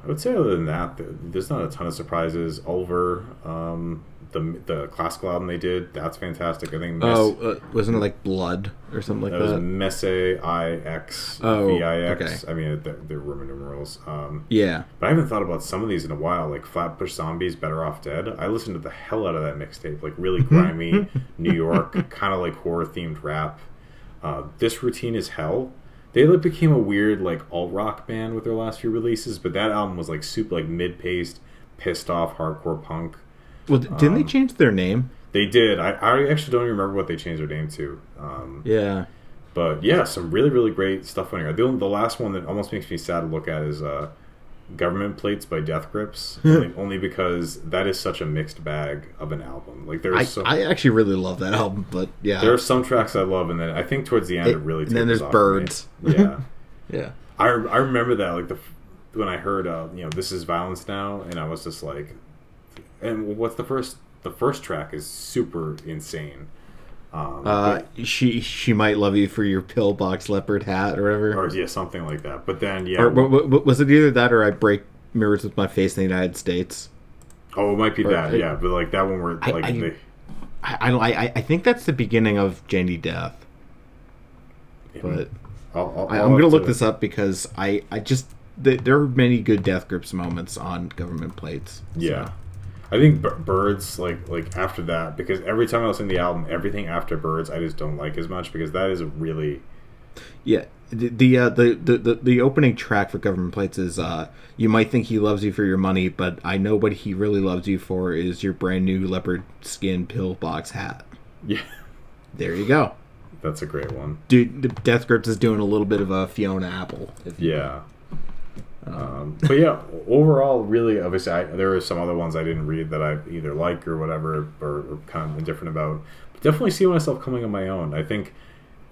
I would say other than that, there's not a ton of surprises. Ulver, um, the the classical album they did, that's fantastic. I think. Mess, Oh, uh, wasn't it like Blood or something like that was that? Messe I X Oh, V I X. okay. I mean, they're, they're Roman numerals. Um, yeah. but I haven't thought about some of these in a while, like Flatbush Zombies, Better Off Dead. I listened to the hell out of that mixtape, like really grimy New York, kind of like horror themed rap. Uh, this routine is hell. They like became a weird like alt rock band with their last few releases, but that album was like super like mid paced, pissed off hardcore punk. Well, didn't they Um, change their name? They did. I, I actually don't even remember what they changed their name to. Um, Yeah. but yeah, some really really great stuff on here. The, the last one that almost makes me sad to look at is uh, Government Plates by Death Grips, only, only because that is such a mixed bag of an album. Like there's I, so, I actually really love that album, but yeah, there are some tracks I love, and then I think towards the end it, It- really. and then there's. Birds. Yeah, yeah. I I remember that like the when I heard uh, you know this is violence now, and I was just like, and what's the first the first track is super insane. Um, Uh, but- she she might love you for your pillbox leopard hat or whatever. or yeah, something like that. But then yeah, Or, wa- wa- was it either that or I break mirrors with my face in the United States? oh, it might be or- that. Yeah, but like that one where I- like I- they, I I, I think that's the beginning of Jenny Death, but I'll, I'll, I, I'm gonna look to- this up because I I just th- there are many good Death Grips moments on government plates. so. Yeah, I think B- Birds like like after that because every time I listen to the album, everything after Birds I just don't like as much because that is a really Yeah, the the, uh, the the the opening track for Government Plates is uh, "You might think he loves you for your money, but I know what he really loves you for is your brand new leopard skin pillbox hat." yeah. There you go, That's a great one. dude. Death Grips is doing a little bit of a Fiona Apple. Yeah. Um, but yeah, overall, really, obviously, I, there are some other ones I didn't read that I either like or whatever, or, or kind of indifferent about. But definitely see myself coming on my own. I think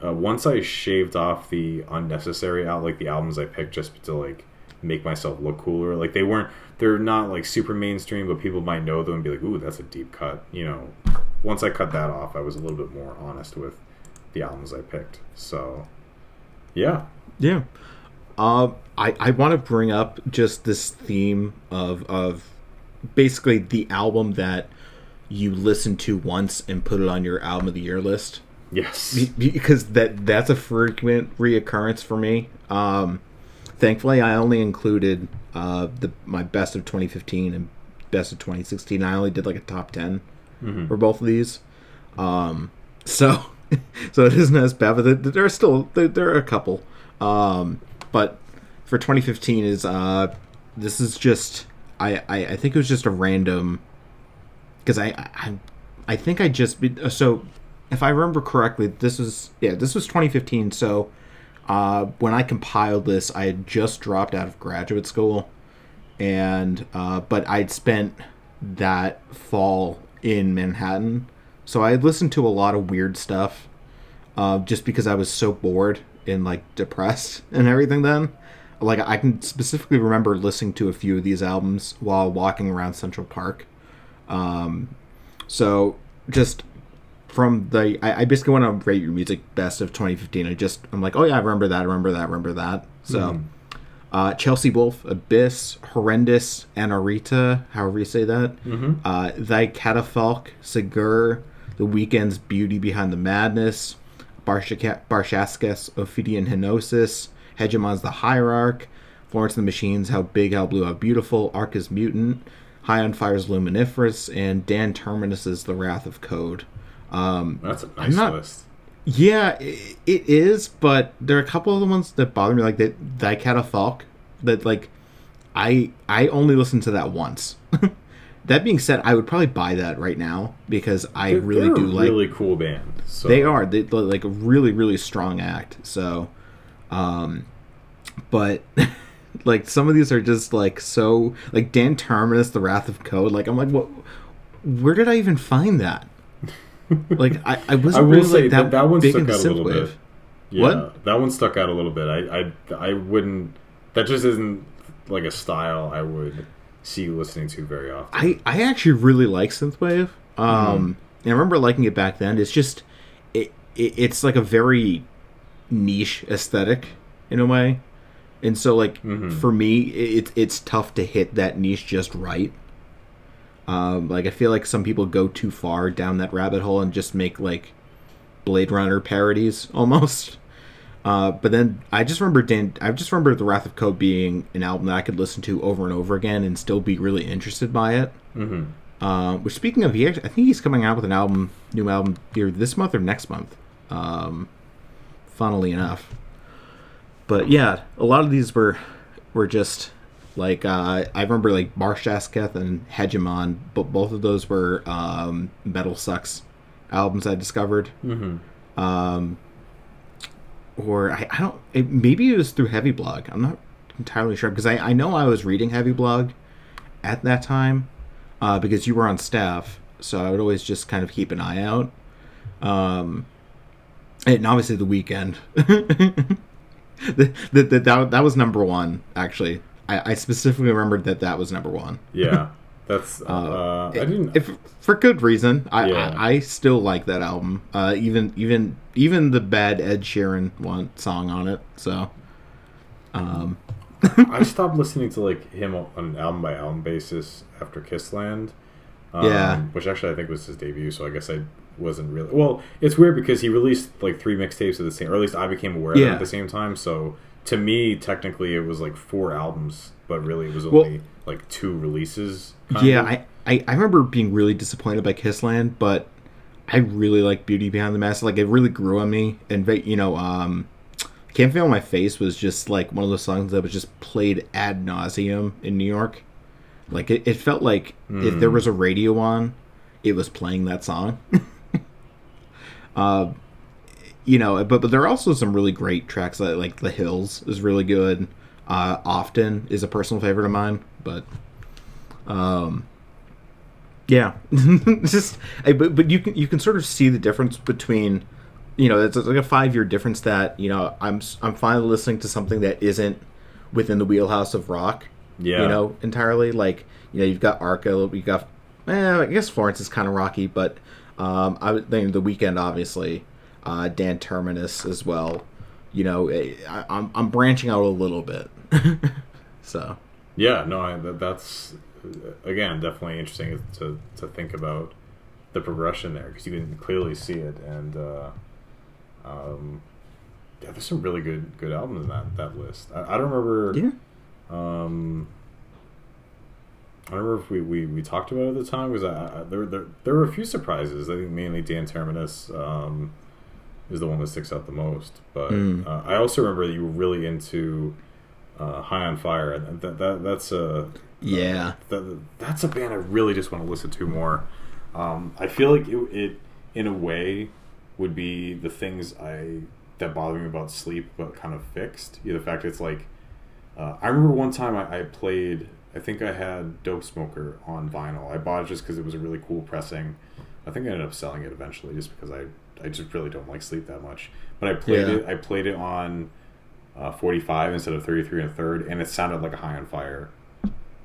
uh, once I shaved off the unnecessary out, like the albums I picked just to like make myself look cooler. Like they weren't, they're not like super mainstream, but people might know them and be like, "Ooh, that's a deep cut." You know, once I cut that off, I was a little bit more honest with the albums I picked. So, yeah, Yeah. Um, I, I want to bring up just this theme of, of basically the album that you listen to once and put it on your album of the year list. yes, because that that's a frequent reoccurrence for me. Um, thankfully, I only included uh, the my best of 2015 and best of 2016. I only did like a top 10 for both of these. Um, so so it isn't as bad, but there, there are still there, there are a couple. Um, but for 2015 is uh, this is just I, I I think it was just a random because I, I I think I just so if I remember correctly, this was yeah this was 2015. So uh, when I compiled this, I had just dropped out of graduate school, and uh, but I'd spent that fall in Manhattan, so I had listened to a lot of weird stuff, uh, just because I was so bored and like depressed and everything. Then, like I can specifically remember listening to a few of these albums while walking around Central Park. Um, so just from the, I, I basically want to rate your music best of 2015. I just, I'm like, oh yeah, I remember that, I remember that, I remember that. So, uh, Chelsea Wolfe, Abyss, Horrendous, Anareta, however you say that. Mm-hmm. Uh, Thy Catafalque, Sgùrr, The Weeknd's Beauty Behind the Madness, Barshasketh, Ophidian Henosis, Hegemon's The Hierarch, Florence and the Machines, How Big, How Blue, How Beautiful, Arca's Mutant, High on Fire's Luminiferous, and Dan Terminus's The Wrath of Code. Um, That's a nice not- list. yeah, it is, but there are a couple of the ones that bother me, like that Thy Falk, that like I I only listened to that once. that being said, I would probably buy that right now because I They're- really they're do a like really cool band. So. they are they they're like a really really strong act. So, um, but like some of these are just like so like Dan Terminus, The Wrath of Code. Like I'm like, what? Where did I even find that? like I, I wasn't I really say like that that, one big stuck out a little synthwave. bit. Yeah, What? that one stuck out a little bit. I, I I wouldn't. That just isn't like a style I would see you listening to very often. I, I actually really like synthwave. Um, and I remember liking it back then. It's just it, it it's like a very niche aesthetic in a way, and so like Mhm. for me, it, it's tough to hit that niche just right. Um, like I feel like some people go too far down that rabbit hole and just make like Blade Runner parodies almost. Uh, but then I just remember Dan. I just remember The Wrath of Code being an album that I could listen to over and over again and still be really interested by it. hmm Uh, which speaking of, he actually, I think he's coming out with an album, new album either this month or next month. Um, funnily enough, but yeah, a lot of these were were just like uh, I remember like Barshasketh and Hegemon, but both of those were um, Metal Sucks albums I discovered. hmm Um, or I, I don't. It, maybe it was through Heavy Blog. I'm not entirely sure because I, I know I was reading Heavy Blog at that time uh, because you were on staff, so I would always just kind of keep an eye out. Um, and obviously the Weeknd. the, the, the, that, that was number one, actually. I, I specifically remembered that that was number one. Yeah, that's. Uh, I didn't. If for good reason, I, Yeah. I I still like that album. Uh, even even even the bad Ed Sheeran one song on it. So, um, I stopped listening to like him on an album by album basis after Kissland. Um, Yeah. which actually I think was his debut. So I guess I wasn't really. Well, it's weird because he released like three mixtapes at the same, or at least I became aware of it at the same time. So to me, technically, it was like four albums, but really it was Well- only like two releases. kind yeah, of. I, I I remember being really disappointed by Kissland, but I really like Beauty Behind the Mask. Like it really grew on me, and you know, um, Can't Feel My Face was just like one of those songs that was just played ad nauseum in New York. Like it, it felt like if there was a radio on, it was playing that song. uh, you know, but but there are also some really great tracks like, like The Hills is really good. Uh, Often is a personal favorite of mine, but um, yeah, just I, but but you can you can sort of see the difference between you know it's like a five year difference that you know I'm I'm finally listening to something that isn't within the wheelhouse of rock. Yeah. you know entirely like you know you've got Arca, you got eh, I guess Florence is kind of rocky, but um, I would think the Weeknd obviously uh, Dan Terminus as well. You know eh, I, I'm I'm branching out a little bit, so. Yeah, no, I, that's again definitely interesting to to think about the progression there because you can clearly see it, and uh, um, yeah, there's some really good good albums in that that list. I, I don't remember. Yeah. Um, I don't remember if we, we, we talked about it at the time because I, I, there, there there were a few surprises. I think mainly Dan Terminus um, is the one that sticks out the most. But Mm. uh, I also remember that you were really into uh, High on Fire, that, that that's a Yeah. that, that's a band I really just want to listen to more. Um, I feel like it, it, in a way, would be the things I that bother me about sleep, but kind of fixed. Yeah, the fact it's like, uh, I remember one time I, I played. I think I had Dope Smoker on vinyl. I bought it just because it was a really cool pressing. I think I ended up selling it eventually, just because I I just really don't like sleep that much. But I played Yeah. it. I played it on uh, 45 instead of 33 and a third, and it sounded like a High on Fire.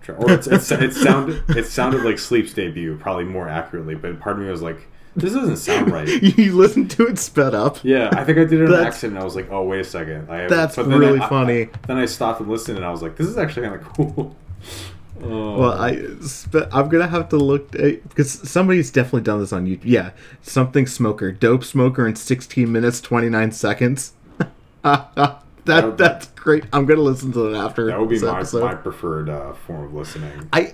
Or it's, it's, it sounded it sounded like Sleep's debut, probably more accurately. But part of me was like, this doesn't sound right. you listened to it sped up. Yeah, I think I did it on That's- accident. And I was like, oh wait a second. I have, That's really I- I- funny. then I stopped and listened, and I was like, this is actually kind of cool. Oh. Well, I spe- I'm gonna have to look because somebody's definitely done this on YouTube. Yeah, something smoker, dope smoker in 16 minutes 29 seconds. that that's great. I'm gonna listen to it after that would be my, episode. my preferred uh, form of listening. I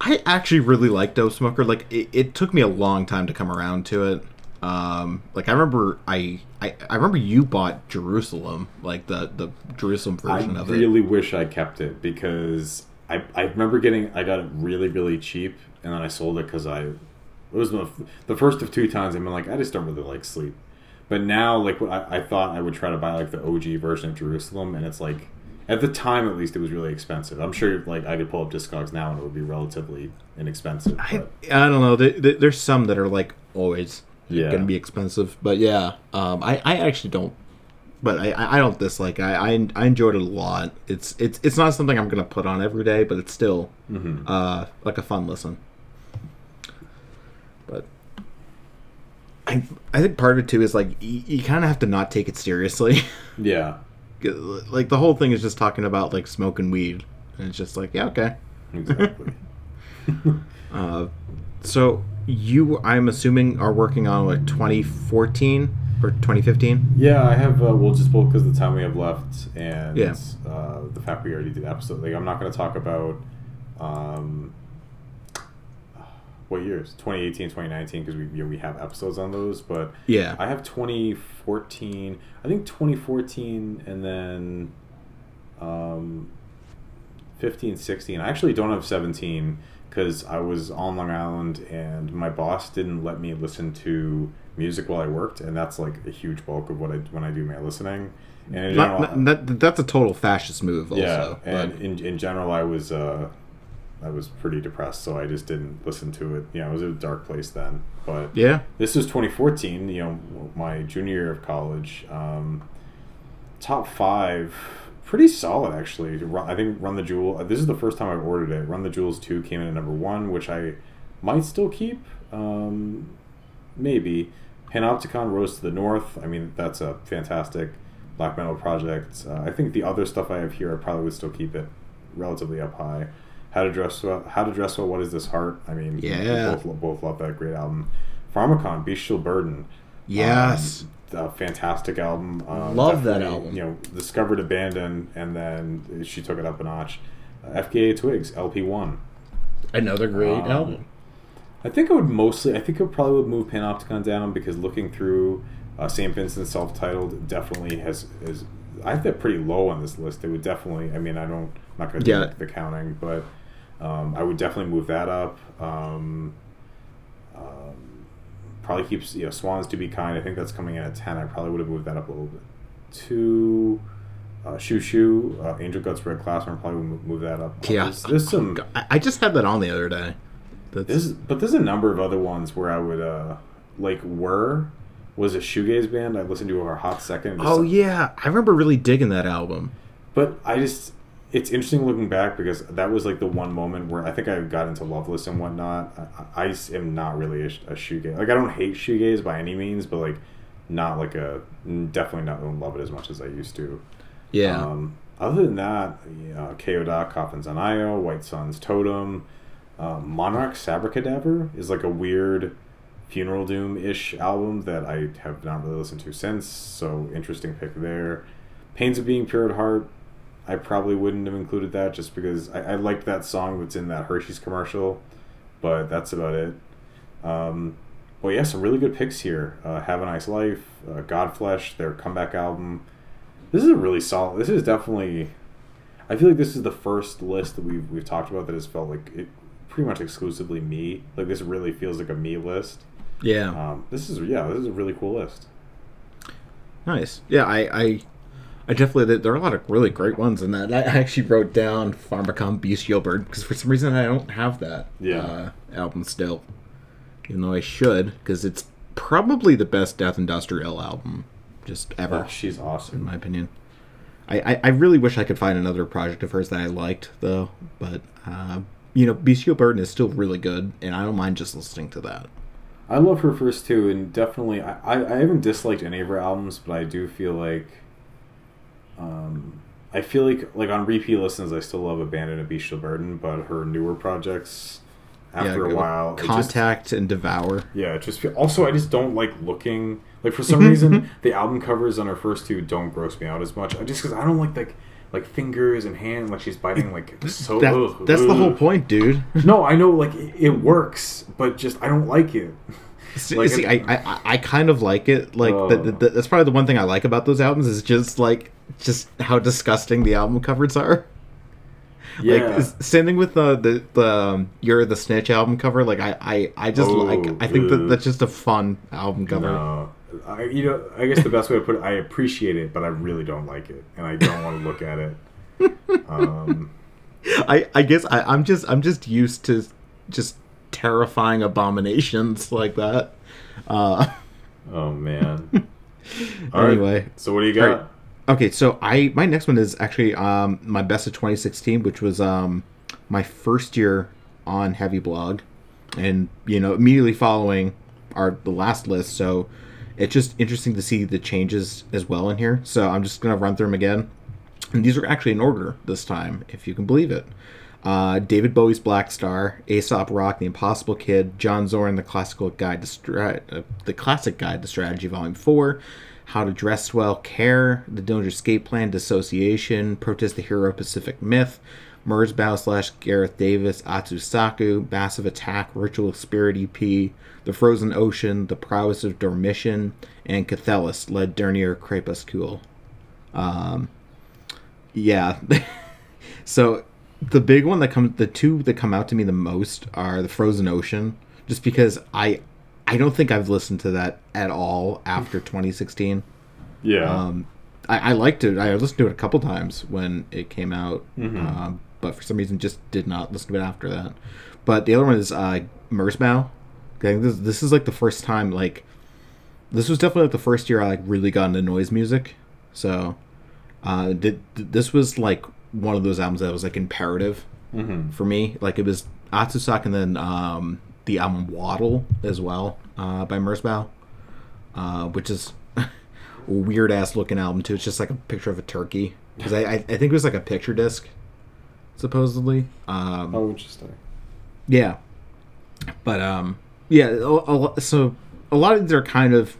I actually really like Dope Smoker. Like it, it took me a long time to come around to it. Um, like I remember I, I I remember you bought Jerusalem, like the the Jerusalem I version of it. I really wish I kept it because I, I remember getting I got it really really cheap and then I sold it because I it was the, the first of two times I've been like I just don't really like sleep, but now like what I, I thought I would try to buy like the OG version of Jerusalem and it's like at the time at least it was really expensive. I'm sure like I could pull up Discogs now and it would be relatively inexpensive. I, I don't know. There, there- there's some that are like always Yeah. going to be expensive, but yeah, um, I I actually don't. But I, I don't dislike. I, I I enjoyed it a lot. It's it's it's not something I'm gonna put on every day, but it's still Mhm. uh like a fun listen. But I I think part of it too is like you, you kind of have to not take it seriously. yeah, like the whole thing is just talking about like smoking weed, and it's just like yeah okay. exactly. Uh, so you, I'm assuming, are working on like 2014 or 2015. Yeah, I have. Uh, we'll just both because the time we have left and Yeah. uh, the fact we already did episode. Like, I'm not going to talk about um, what years 2018, 2019 because we you know, we have episodes on those. But Yeah. I have 2014. I think 2014 and then um, 15, 16. I actually don't have 17 because I was on Long Island and my boss didn't let me listen to music while I worked, and that's like a huge bulk of what I when I do my listening. And in Not- general, not- that, that's a total fascist move. Also, yeah, but- and in in general, I was uh, I was pretty depressed, so I just didn't listen to it. Yeah, it was a dark place then. But yeah, this was 2014. You know, my junior year of college. Um, top five, pretty solid actually. I think Run the Jewel. This is the first time I've ordered it. Run the Jewels two came in at number one, which I might still keep. Um, maybe. Panopticon Roads to the North. I mean, that's a fantastic black metal project. Uh, I think the other stuff I have here, I probably would still keep it relatively up high. How to dress well. How to dress well. What is this heart? I mean, Yeah. both, both love that great album. Pharmakon, Bestial Burden. yes, Um, a fantastic album. Um, Love that album. You know, discovered Abandon, and then she took it up a notch. Uh, FKA Twigs, LP one. another great um, album. I think I would mostly. I think I probably would move Panopticon down because looking through uh, St. Vincent self-titled definitely has is. I have that pretty low on this list. It would definitely. I mean, I don't. I'm not going to Yeah. do the counting, but um, I would definitely move that up. Um, um, probably keeps you know Swans to be kind. I think that's coming in at ten. I probably would have moved that up a little bit. To uh, Xiu Xiu, uh, Angel Guts Red Classroom, probably would move that up. Yeah, there's, there's some. I, just had that on the other day. That's, but there's a number of other ones where I would uh like were was a shoegaze band I listened to over a hot second. Oh yeah, I remember really digging that album. But I just it's interesting looking back because that was like the one moment where I think I got into Loveless and whatnot. I, I am not really a, a shoegaze. Like I don't hate shoegaze by any means, but like not like a definitely not don't love it as much as I used to. Yeah, Um, other than that, uh, Kayo Dot, Coffins on Io, White Sun's Totem, uh, Monarch Sabbracadaver is like a weird funeral doom ish album that I have not really listened to since. So interesting pick there. Pains of Being Pure at Heart. I probably wouldn't have included that just because I, I liked that song that's in that Hershey's commercial, but that's about it. Um, well, yeah, some really good picks here. Uh, Have a Nice Life, uh, Godflesh, their comeback album. This is a really solid. This is definitely. I feel like this is the first list that we've we've talked about that has felt like it pretty much exclusively me. Like this really feels like a me list. yeah, Um, this is yeah, this is a really cool list. nice. Yeah, I, I, I definitely there are a lot of really great ones in that. I actually wrote down Pharmakon Bestial Bird because for some reason I don't have that Yeah. uh, album still, even though I should because it's probably the best death industrial album just ever. Oh, she's awesome in my opinion. I, I, I really wish I could find another project of hers that I liked though, but uh, you know, Bestial Burden is still really good, and I don't mind just listening to that. I love her first two, and definitely I, I, I haven't disliked any of her albums, but I do feel like um I feel like like on repeat listens I still love Abandon and Bestial Burden, but her newer projects after a while it just- Contact and Devour. Yeah, it just feel, also I just don't like looking like for some reason the album covers on her first two don't gross me out as much. I just because I don't like like like fingers and hand like she's biting like so. That, ugh, that's the whole point, dude. No, I know like it, it works, but just I don't like it. See, Like, see, it- I, I I kind of like it. Like Oh. the, the, that's probably the one thing I like about those albums is just like just how disgusting the album covers are. Yeah, Like s- same thing with the the, the um, "You're the Snitch" album cover. Like I I, I just Oh, like I think that that's just a fun album cover. no, I, you know I guess the best way to put it, I appreciate it, but I really don't like it, and I don't want to look at it. Um, I I guess I, I'm just I'm just used to just terrifying abominations like that. Uh, oh man. All right, anyway, so what do you got? Right. okay, so I my next one is actually um my best of 2016, which was um my first year on Heavy Blog, and you know immediately following our the last list. So it's just interesting to see the changes as well in here. So I'm just gonna run through them again, and these are actually in order this time, if you can believe it. Uh, David Bowie's Black Star, Aesop Rock, The Impossible Kid, John Zorn, The Classical Guide to uh, The Classic Guide to Strategy, Volume Four, How to Dress Well, Care, The Dillinger Escape Plan, Dissociation, Protest the Hero, Pacific Myth, Merzbow slash Gareth Davis, Atsusaku, Massive Attack, Ritual Spirit EP, The Frozen Ocean, The Prowess of Dormition, and Cathelis, led Dernier Crepuscule. Um, yeah. so the big one that comes, the two that come out to me the most are the Frozen Ocean, just because I, I don't think I've listened to that at all after 2016. Yeah. Um, I, I liked it. I listened to it a couple times when it came out, um, but for some reason just did not listen to it after that. But the other one is uh, Merzbow. I think this, this is like the first time like this was definitely like the first year I like really got into noise music. So uh, did, this was like one of those albums that was like imperative Mhm. for me. Like it was Atsusak and then um, the album Waddle as well uh, by Merzbow, uh, which is a weird ass looking album too. It's just like a picture of a turkey because I, I I think it was like a picture disc, supposedly. Um, Oh, interesting. yeah, but um, yeah. A, a, so a lot of these are kind of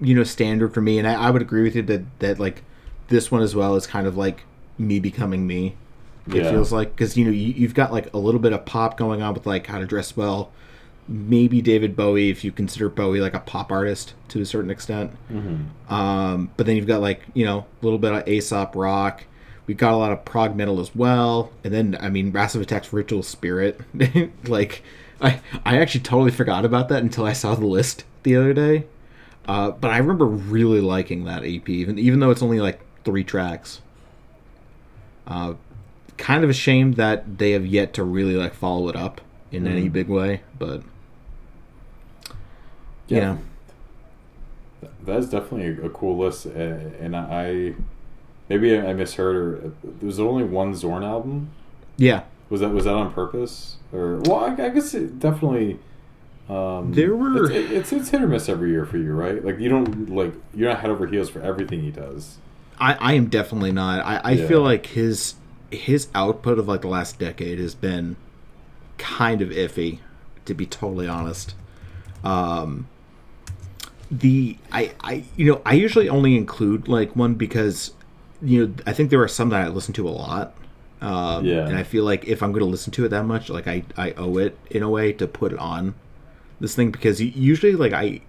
you know standard for me, and I, I would agree with you that that like this one as well is kind of like me becoming me. It Yeah. feels like because you know you, you've got like a little bit of pop going on with like how to dress well, maybe David Bowie if you consider Bowie like a pop artist to a certain extent. Mm-hmm. Um, but then you've got like you know a little bit of Aesop rock. We've got a lot of prog metal as well, and then I mean Massive Attack's Ritual Spirit. like I I actually totally forgot about that until I saw the list the other day. Uh, but I remember really liking that EP, even even though it's only like three tracks. Uh, kind of a shame that they have yet to really like follow it up in any Mm. big way, but Yeah. you know, That is definitely a, cool list, uh, and I maybe I misheard. Or was there only one Zorn album? yeah, Was that was that on purpose? Or well, I, I guess it definitely. Um, There were- it's, it's it's hit or miss every year for you, right? Like you don't like you're not head over heels for everything he does. I, I am definitely not. I, I Yeah. feel like his his output of like the last decade has been kind of iffy, to be totally honest. Um, the I I you know I usually only include like one because you know I think there are some that I listen to a lot. Um, Yeah. and I feel like if I'm going to listen to it that much, like I I owe it in a way to put it on this thing because usually like I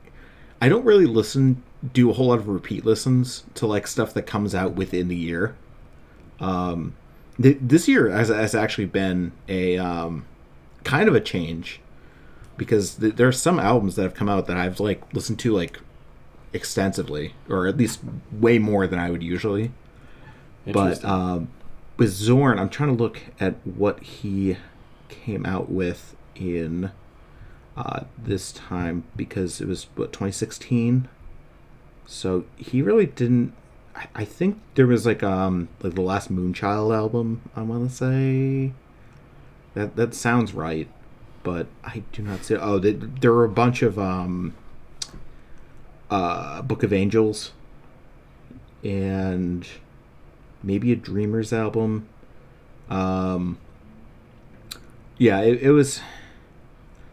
I don't really listen do a whole lot of repeat listens to like stuff that comes out within the year. Um, th- this year has, has actually been a um, kind of a change because th- there are some albums that have come out that I've like listened to like extensively or at least way more than I would usually. But um, with Zorn, I'm trying to look at what he came out with in uh, this time because it was what 2016. So he really didn't. I, think there was like um like the last Moonchild album. I want to say that that sounds right, but I do not see. Oh, there, there were a bunch of um uh Book of Angels and maybe a Dreamers album. Um, yeah, it, it was.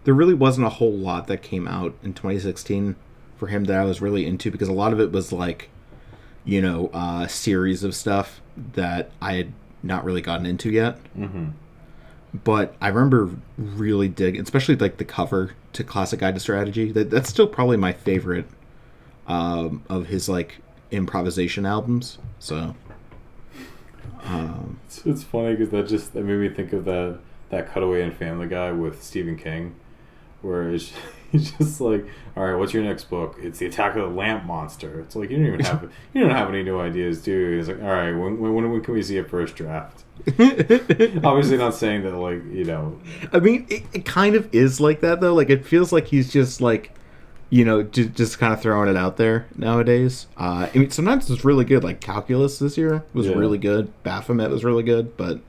There really wasn't a whole lot that came out in 2016 for him that I was really into because a lot of it was like, you know, uh, series of stuff that I had not really gotten into yet. mm-hmm. But I remember really dig, especially like the cover to Classic Guide to Strategy. That that's still probably my favorite um, of his like improvisation albums. So. Um, It's, it's funny because that just that made me think of that that cutaway in Family Guy with Stephen King, where it's, he's just like, "All right, what's your next book? It's the Attack of the Lamp Monster." It's like you don't even have you don't have any new ideas, dude. you? It's like, "All right, when when, when can we see a first draft?" Obviously, not saying that like you know, I mean, it, it kind of is like that though. Like it feels like he's just like, you know, j- just kind of throwing it out there nowadays. Uh, I mean, sometimes it's really good. Like Calculus this year was Yeah. really good. Baphomet was really good, but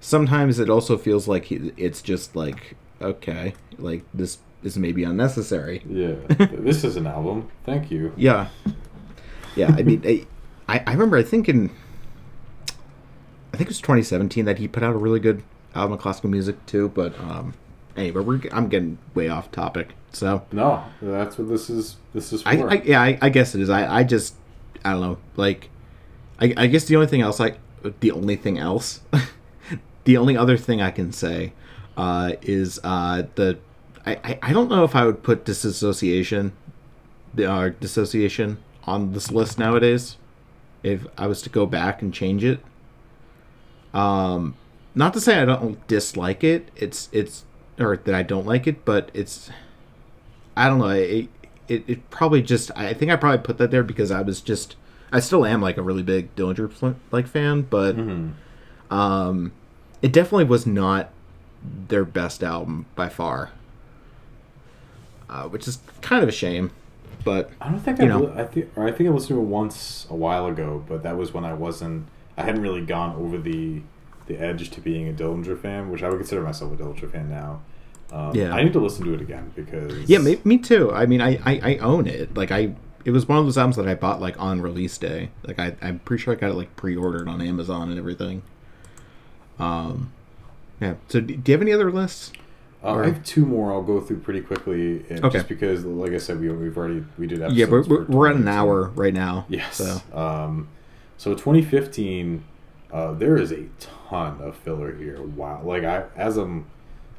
sometimes it also feels like he, it's just like okay, like this is maybe unnecessary. yeah, this is an album. Thank you. Yeah, yeah. I mean, I, I remember I think in I think it was 2017 that he put out a really good album of classical music too. But um, anyway, we're I'm getting way off topic. So No, that's what this is. This is for. I, I yeah, I, I guess it is. I I just I don't know. Like, I I guess the only thing else like the only thing else, the only other thing I can say, uh, is uh the I I, don't know if I would put disassociation, the uh, dissociation on this list nowadays. If I was to go back and change it, um, not to say I don't dislike it. It's it's or that I don't like it, but it's I don't know. It it, it probably just I think I probably put that there because I was just I still am like a really big Dillinger like fan, but um, it definitely was not their best album by far, uh, which is kind of a shame. But I don't think I, know. I think or I think I listened to it once a while ago, but that was when I wasn't. I hadn't really gone over the the edge to being a Dillinger fan, which I would consider myself a Dillinger fan now. Um, Yeah. I need to listen to it again because yeah, me, me too. I mean, I, I I own it. Like I, it was one of those albums that I bought like on release day. Like I, I'm pretty sure I got it like pre-ordered on Amazon and everything. Um, yeah. So, do you have any other lists? Uh, I have two more. I'll go through pretty quickly, and Okay. just because, like I said, we we've already we did episodes. yeah, we're, we're, we're at an hour right now. Yes. So Um, so 2015, uh, there is a ton of filler here. Wow. Like I, as I'm,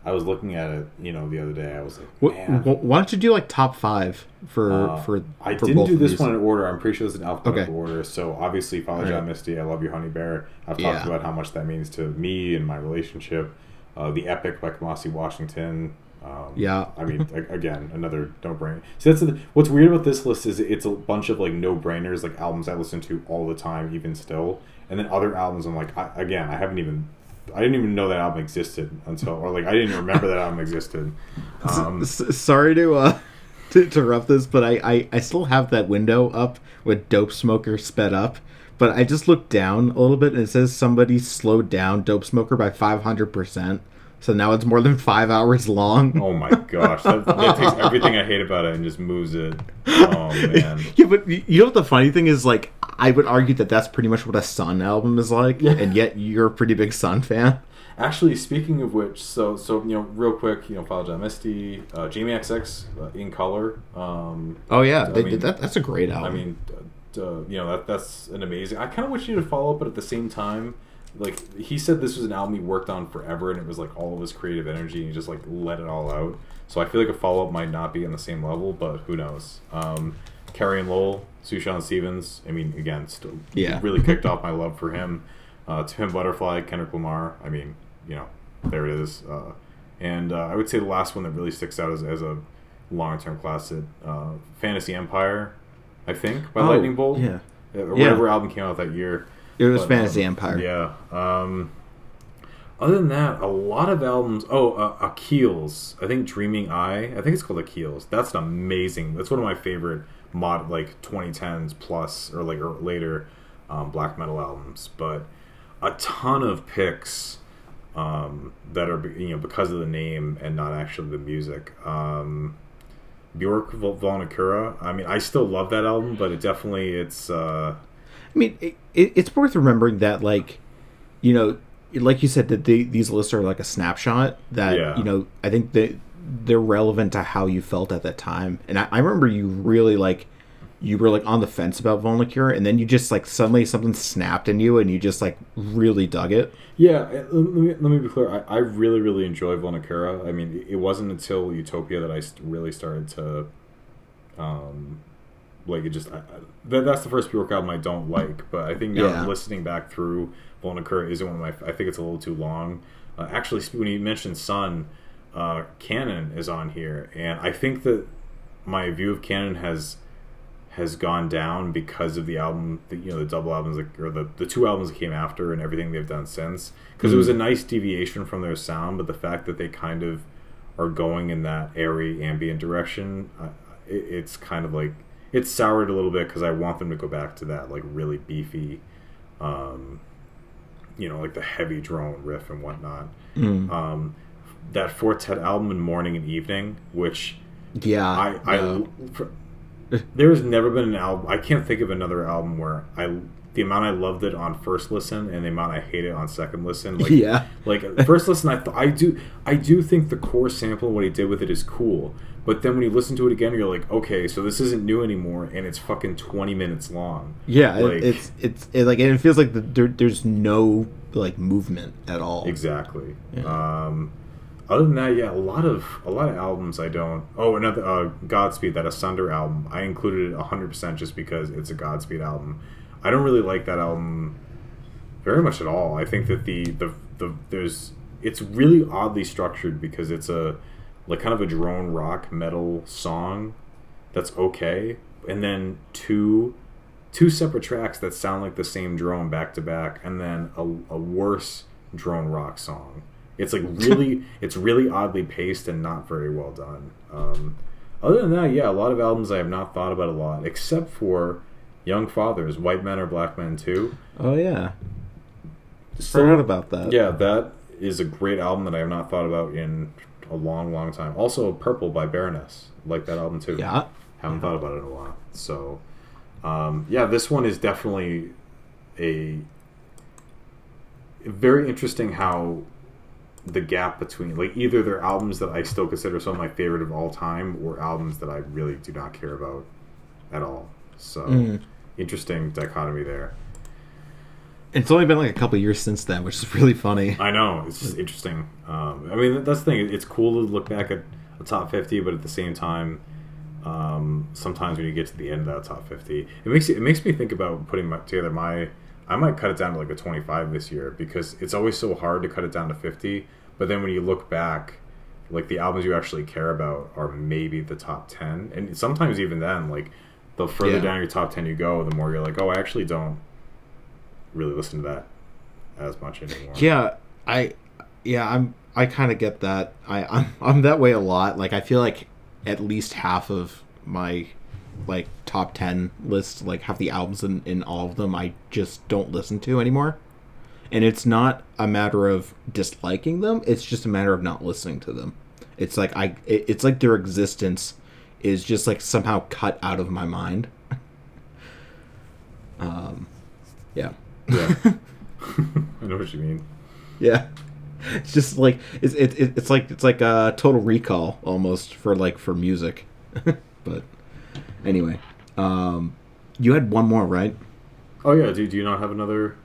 I was looking at it, you know, the other day. I was like, What, why don't you do like top five for Uh, for? I for didn't do this these? one in order. I'm pretty sure it's in alphabetical Okay. order. So obviously, Father John Alright. Misty, I love you, Honey Bear. I've talked Yeah. about how much that means to me and my relationship. Uh, the Epic by Kamasi Washington. Um, Yeah. I mean, again, another no brainer. See, that's the, what's weird about this list is it's a bunch of like no brainers, like albums I listen to all the time, even still, and then other albums I'm like, I, again, I haven't even. I didn't even know that album existed until, or like I didn't remember that album existed. Um, S- sorry to uh to interrupt this, but I, I I still have that window up with Dope Smoker sped up. But I just looked down a little bit and it says somebody slowed down Dope Smoker by five hundred percent. So now it's more than five hours long. Oh my gosh, that, that takes everything I hate about it and just moves it. Oh man. Yeah, but you know what the funny thing is? Like, I would argue that that's pretty much what a Sunn album is like, and yet you're a pretty big Sunn fan. Actually, speaking of which, so so you know, real quick, you know, Father John Misty, uh, Jamie XX uh, in color. Um, Oh yeah, I they mean- did that. That's a great album. I mean, uh, you know, that that's an amazing. I kind of wish you to follow up, but at the same time, like he said, this was an album he worked on forever, and it was like all of his creative energy, and he just like let it all out. So I feel like a follow up might not be on the same level, but who knows? Um, Carrie and Lowell, Sufjan Stevens. I mean, again, still Yeah. really kicked off my love for him. Uh, to him, Butterfly, Kendrick Lamar. I mean, you know, there it is. Uh, and uh, I would say the last one that really sticks out as, as a long term classic, uh, Fantasy Empire. I think by Oh, Lightning Bolt. yeah. Or Yeah. whatever album came out that year. it was But, Fantasy um, Empire. Yeah. Um, other than that, a lot of albums. Oh, uh, Akhlys. I think Dreaming Eye. I think it's called Akhlys. That's an amazing. That's one of my favorite mod like 2010s plus or like or later um, black metal albums. But a ton of picks um, that are you know because of the name and not actually the music. Um, Björk Vol- Vulnicura. I mean, I still love that album, but it definitely it's. Uh, I mean, it, it, it's worth remembering that, like, you know, like you said, that they, these lists are like a snapshot. That Yeah. you know, I think that they're relevant to how you felt at that time. And I, I remember you really like, you were like on the fence about Vulnicura, and then you just like suddenly something snapped in you, and you just like really dug it. Yeah, uh, let me, let me be clear. I, I really, really enjoy Vulnicura. I mean, it wasn't until Utopia that I really started to, um, like it just. I, I, that, that's the first Björk album I don't like, but I think now Yeah. listening back through Vulnicura isn't one of my. I think it's a little too long. Uh, actually, when you mentioned Sunn, uh, Kannon is on here, and I think that my view of Kannon has has gone down because of the album, the, you know, the double albums that, or the, the two albums that came after and everything they've done since. Because it was a nice deviation from their sound, but the fact that they kind of are going in that airy ambient direction, uh, it, it's kind of like it's soured a little bit because I want them to go back to that like really beefy, um, you know, like the heavy drone riff and whatnot. Um, that Four Tet album in Morning and Evening, which Yeah, I, I. for- there has never been an album. I can't think of another album where I the amount I loved it on first listen and the amount I hate it on second listen. Like, Yeah. like first listen, I th- I do I do think the core sample what he did with it is cool. But then when you listen to it again, you're like, okay, so this isn't new anymore, and it's fucking twenty minutes long. yeah. like- it's it's it, like and it feels like the, there, there's no like movement at all. Exactly. Um, other than that, yeah, a lot of a lot of albums I don't. Oh, another uh, Godspeed, that Asunder album. I included it hundred percent just because it's a Godspeed album. I don't really like that album very much at all. I think that the the the there's it's really oddly structured because it's a like kind of a drone rock metal song that's okay, and then two two separate tracks that sound like the same drone back to back, and then a, a worse drone rock song. It's like really, it's really oddly paced and not very well done. Um, other than that, yeah, a lot of albums I have not thought about a lot, except for Young Fathers, White Men Are Black Men Too. Oh yeah, So- forgot about that. Yeah, that is a great album that I have not thought about in a long, long time. Also, Purple by Baroness, like that album too. yeah. haven't thought about it in a while. So, um, yeah, this one is definitely a very interesting how the gap between like either they're albums that I still consider some of my favorite of all time or albums that I really do not care about at all. So, Mm. interesting dichotomy there. It's only been like a couple years since then, which is really funny. I know it's just interesting. Um, I mean, that's the thing. It's cool to look back at a top fifty, but at the same time, um, sometimes when you get to the end of that top fifty, it makes it makes me think about putting my, together my. I might cut it down to like a twenty-five this year because it's always so hard to cut it down to fifty. But then when you look back, like the albums you actually care about are maybe the top ten, and sometimes even then, like the further Yeah. down your top ten you go, the more you're like, oh, I actually don't really listen to that as much anymore. Yeah, I, yeah, I'm. I kind of get that. I, I'm, I'm that way a lot. Like I feel like at least half of my like top ten list, like half the albums in, in all of them, I just don't listen to anymore. And it's not a matter of disliking them; it's just a matter of not listening to them. It's like I it's like their existence is just like somehow cut out of my mind. um, yeah. Yeah. I know what you mean. Yeah, it's just like it's it, it, it's like it's like a total recall almost for like for music. but anyway, um, you had one more, right? Oh yeah, do, do you not have another?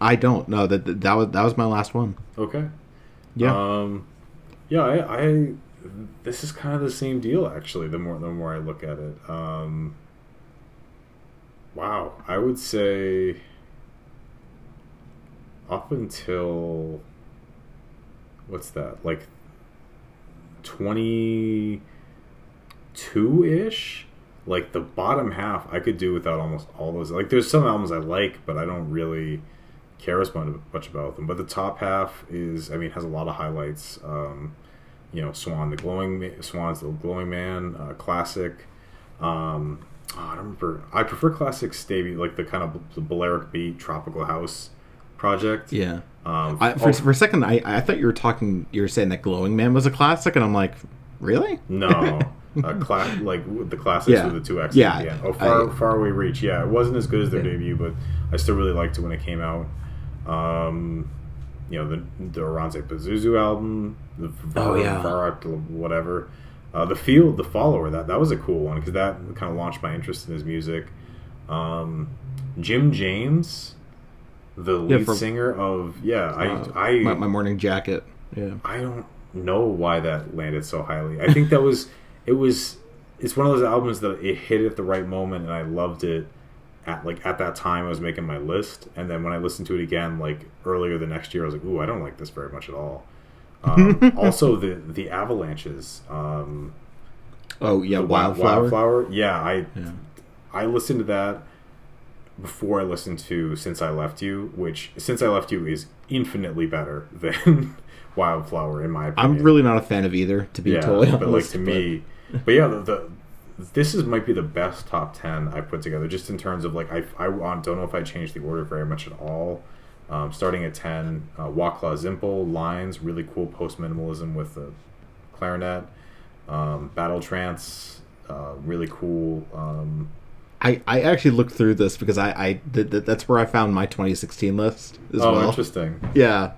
I don't know that that that was that was my last one. Okay. Yeah, Um, yeah, I, I this is kind of the same deal actually. The more the more I look at it, um, wow, I would say up until what's that like twenty two ish. Like the bottom half, I could do without almost all those. Like, there's some albums I like, but I don't really care as much about them. But the top half is, I mean, has a lot of highlights. Um, you know, Swan, the glowing Swan's the glowing man, uh, classic. Um, oh, I don't remember. I prefer classic Stevie, like the kind of the Balearic beat, tropical house project. yeah. Um, I, for, for a second, I I thought you were talking. You were saying that Glowing Man was a classic, and I'm like, really? No, uh, cla- like the Classixx Yeah. with the two X's Yeah, end. Oh, far, I- far away reach. Yeah, it wasn't as good as their Yeah. debut, but I still really liked it when it came out. Um, you know, the the Oranssi Pazuzu album, the Oh, yeah. Varak, whatever. Uh, the Field, the Follower, that that was a cool one because that kind of launched my interest in his music. Um, Jim James, the Yeah, lead for- singer of yeah, Uh, I I my, my morning jacket. Yeah. I don't know why that landed so highly. I think that was it was it's one of those albums that it hit at the right moment and I loved it at like at that time I was making my list and then when I listened to it again like earlier the next year I was like, "Ooh, I don't like this very much at all." Um, also the the Avalanches um Oh yeah, Wildflower. Wildflower. Yeah, I Yeah. I listened to that before I listened to Since I Left You, which Since I Left You is infinitely better than Wildflower in my opinion. I'm really not a fan of either, to be yeah, totally honest. but like to me, but yeah, the, the this is might be the best top ten I put together, just in terms of like I I don't know if I changed the order very much at all. Um, starting at ten, uh, Wacław Zimpel lines, really cool post minimalism with the clarinet, um, Battle Trance, uh, really cool. Um, I, I actually looked through this because I, I th- th- that's where I found my 2016 list as oh, well. interesting. Yeah,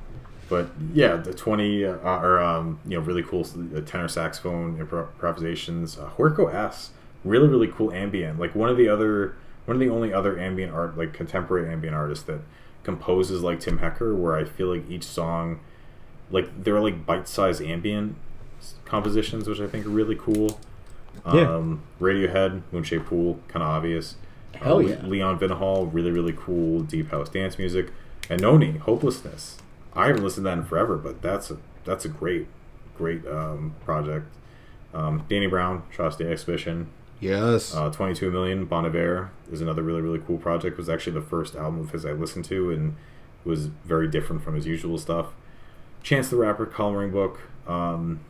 But yeah, the twenty uh, or um, you know really cool uh, tenor saxophone improvisations. Uh, Huerco S, really really cool ambient. Like one of the other one of the only other ambient art like contemporary ambient artists that composes like Tim Hecker, where I feel like each song, like they're like bite sized ambient compositions, which I think are really cool. Yeah. Um, Radiohead, Moonshaped Pool, kind of obvious. Hell Uh, yeah. Leon Vynehall, really really cool deep house dance music, and Noni, Hopelessness I haven't listened to that in forever, but that's a that's a great great um, project. Um, Danny Brown, Atrocity Exhibition, Yes. uh, 22 Million, Bon Iver is another really, really cool project. It was actually the first album of his I listened to and was very different from his usual stuff. Chance the Rapper, Coloring Book, um,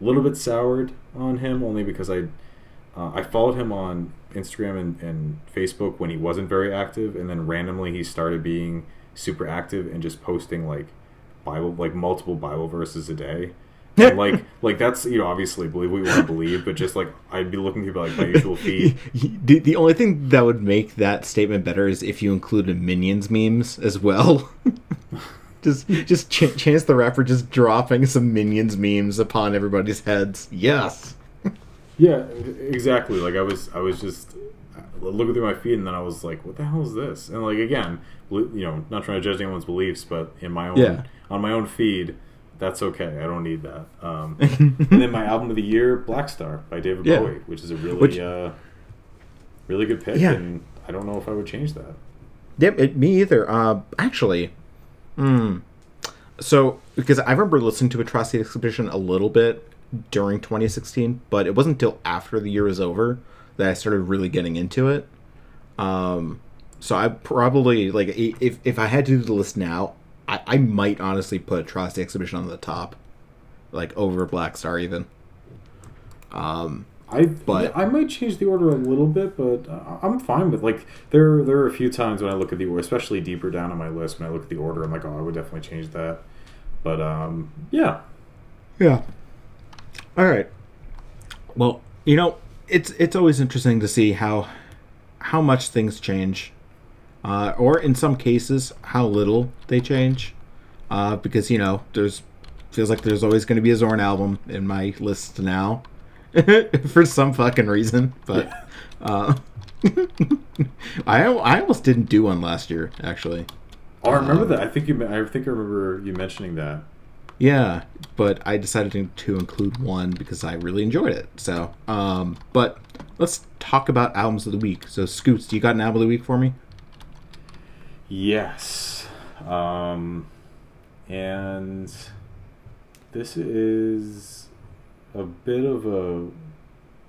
a little bit soured on him only because I uh, I followed him on Instagram and, and Facebook when he wasn't very active, and then randomly he started being super active and just posting like Bible, like multiple Bible verses a day. And, like, like that's you know obviously believe what you want to believe, but just like I'd be looking through like my usual feed. the, the only thing that would make that statement better is if you included minions memes as well. just just ch- chance the rapper just dropping some minions memes upon everybody's heads. Yes. Yeah, exactly. Like I was, I was just looking through my feed, and then I was like, "What the hell is this?" And like again, you know, not trying to judge anyone's beliefs, but in my own Yeah. on my own feed, that's okay. I don't need that. Um, and then my album of the year, Black Star by David Yeah. Bowie, which is a really, Which- uh, really good pick, Yeah. and I don't know if I would change that. Yep, it, me either. Uh, actually, hmm. So, because I remember listening to Atrocity Exhibition a little bit during 2016, but it wasn't until after the year was over that I started really getting into it. Um, so I probably like if if I had to do the list now, I, I might honestly put Atrocity Exhibition on the top, like over Black Star even. Um, I But- I might change the order a little bit, but uh, I'm fine with like there. There are a few times when I look at the order, especially deeper down on my list, when I look at the order, I'm like, oh, I would definitely change that. But um, yeah, Yeah. All right. Well, you know, it's it's always interesting to see how how much things change, uh, or in some cases, how little they change, uh, because you know, there's feels like there's always going to be a Zorn album in my list now, for some fucking reason. But uh, I I almost didn't do one last year, actually. oh, I remember Um, that. I think you. I think I remember you mentioning that. Yeah, but I decided to, to include one because I really enjoyed it. So, um, but let's talk about albums of the week. So, Scoots, do you got an album of the week for me? Yes, um, and this is a bit of a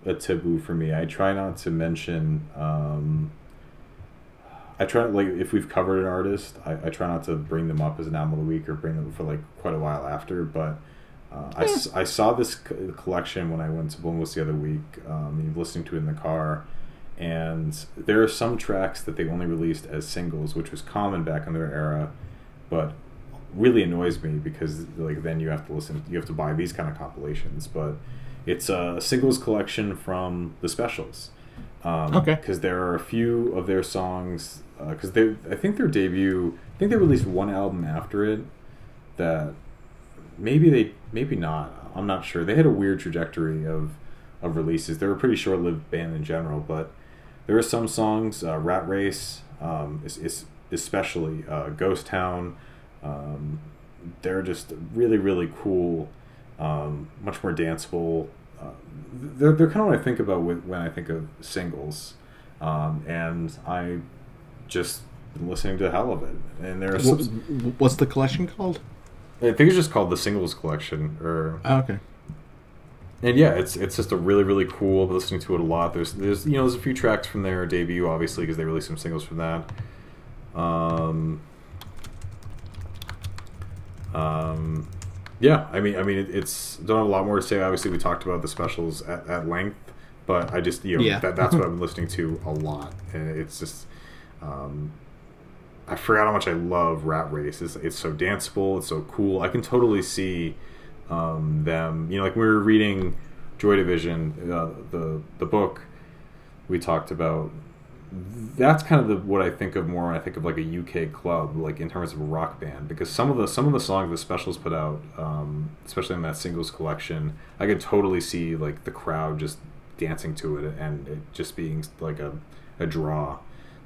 a taboo for me. I try not to mention. Um, I try like if we've covered an artist, I, I try not to bring them up as an album of the week or bring them for like quite a while after. But uh, I, s- I saw this co- collection when I went to Bloomless the other week, um, listening to it in the car, and there are some tracks that they only released as singles, which was common back in their era, but really annoys me because like then you have to listen, you have to buy these kind of compilations. But it's a singles collection from the Specials. Um, Okay. Because there are a few of their songs. Because they, I think their debut, I think they released one album after it that maybe they, maybe not. I'm not sure. They had a weird trajectory of of releases. They're a pretty short lived band in general, but there are some songs, uh, Rat Race, um, is, is especially uh, Ghost Town. Um, they're just really, really cool, um, much more danceable. Uh, they're, they're kind of what I think about when I think of singles. Um, and I just been listening to hell of it. And there are Wh- some, What's the collection called? I think it's just called the Singles Collection, or Oh, okay. and yeah, it's it's just a really really cool. I've been listening to it a lot. There's there's you know there's a few tracks from their debut, obviously, because they released some singles from that. Um, um, yeah, I mean, I mean, it, it's don't have a lot more to say. Obviously, we talked about the specials at, at length, but I just you know Yeah. that, that's what I've been listening to a lot, and it's just. Um, I forgot how much I love Rat Race. It's, it's so danceable. It's so cool. I can totally see um, them. You know, like we were reading Joy Division, uh, the the book we talked about. That's kind of the, what I think of more when I think of like a UK club, like in terms of a rock band, because some of the some of the songs the specials put out, um, especially in that singles collection, I could totally see like the crowd just dancing to it and it just being like a, a draw.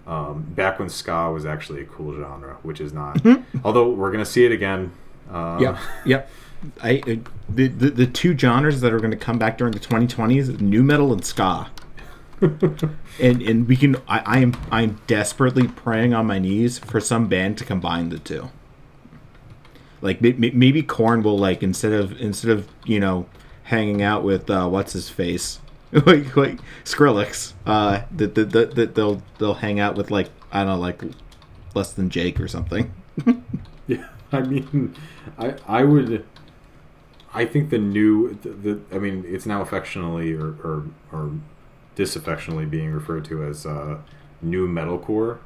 Um, back when ska was actually a cool genre, which is not. Although we're gonna see it again. Uh, Yep. Yep. I uh, the, the the two genres that are going to come back during the 2020s: nu metal and ska. and and we can. I, I am I'm desperately praying on my knees for some band to combine the two. Like may- may- maybe Korn will like instead of instead of you know hanging out with uh, what's his face like like Skrillex, uh, that that that that they'll they'll hang out with like I don't know like less than Jake or something. Yeah, I mean, I I would. I think the new the, the I mean it's now affectionately or or, or disaffectionately being referred to as uh, nu metalcore,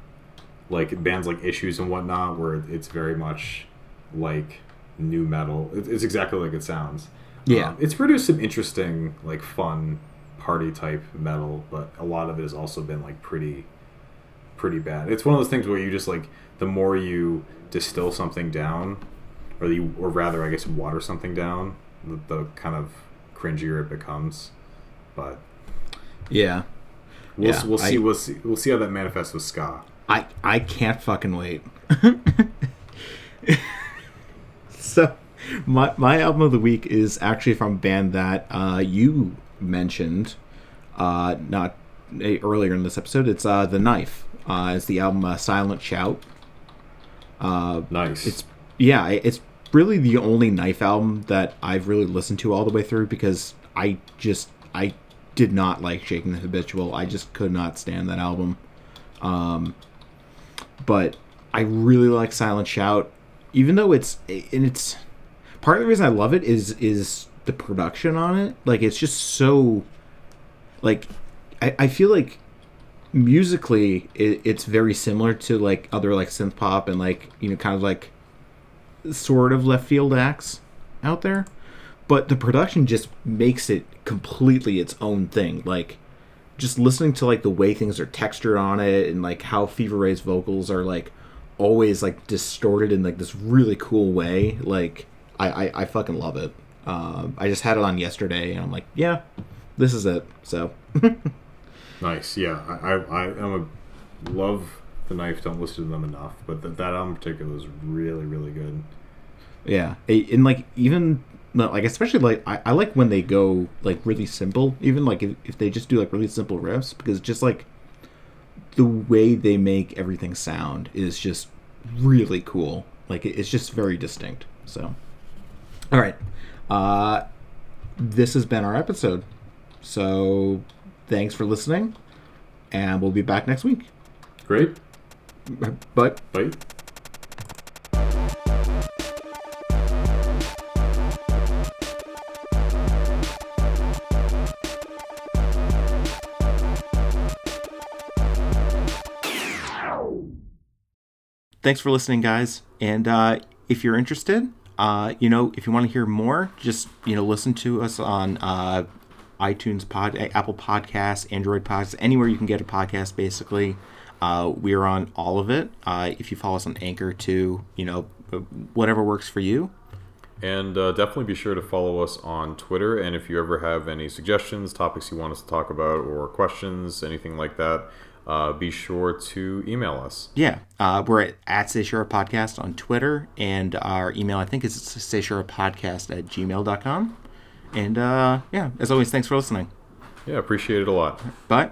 like bands like Issues and whatnot, where it's very much like nu metal. It, it's exactly like it sounds. Yeah. Um, it's produced some interesting like fun party type metal, but a lot of it has also been like pretty pretty bad. It's one of those things where you just like the more you distill something down, or you, or rather, I guess, water something down, the, the kind of cringier it becomes. But Yeah, we'll, Yeah, we'll see. I- We'll see. We'll see how that manifests with ska. I I can't fucking wait. so, my my album of the week is actually from a band that uh, you mentioned, uh, not eh, earlier in this episode. It's uh, the Knife. Uh, it's the album uh, Silent Shout. Uh, Nice. it's yeah, it's really the only Knife album that I've really listened to all the way through because I just I did not like Shaking the Habitual. I just could not stand that album. Um, but I really like Silent Shout, even though it's and it's part of the reason I love it is is the production on it. Like it's just so like I, I feel like musically it, it's very similar to like other like synth pop and like you know kind of like sort of left field acts out there. But the production just makes it completely its own thing. Like just listening to like the way things are textured on it and like how fever ray's vocals are like always like distorted in like this really cool way like i i, I fucking love it um i just had it on yesterday and i'm like yeah this is it so nice. Yeah, I, I, I am a love the knife. Don't listen to them enough, but that that album in particular was really really good. Yeah, and like even like especially like I, I like when they go like really simple. Even like if, if they just do like really simple riffs, because just like the way they make everything sound is just really cool. Like it's just very distinct. So, all right, uh, this has been our episode. So, thanks for listening, and we'll be back next week. Great. Bye. Bye. thanks for listening guys and uh, if you're interested uh, you know if you want to hear more just you know listen to us on uh, itunes pod apple podcasts android podcasts anywhere you can get a podcast basically uh, we're on all of it uh, if you follow us on anchor too you know whatever works for you And uh, definitely be sure to follow us on Twitter. And if you ever have any suggestions, topics you want us to talk about, or questions, anything like that, uh, be sure to email us. yeah uh, we're at, at Say Sure podcast on twitter and our email i think is Say podcast at gmail.com and uh, yeah as always thanks for listening Yeah, appreciate it a lot. bye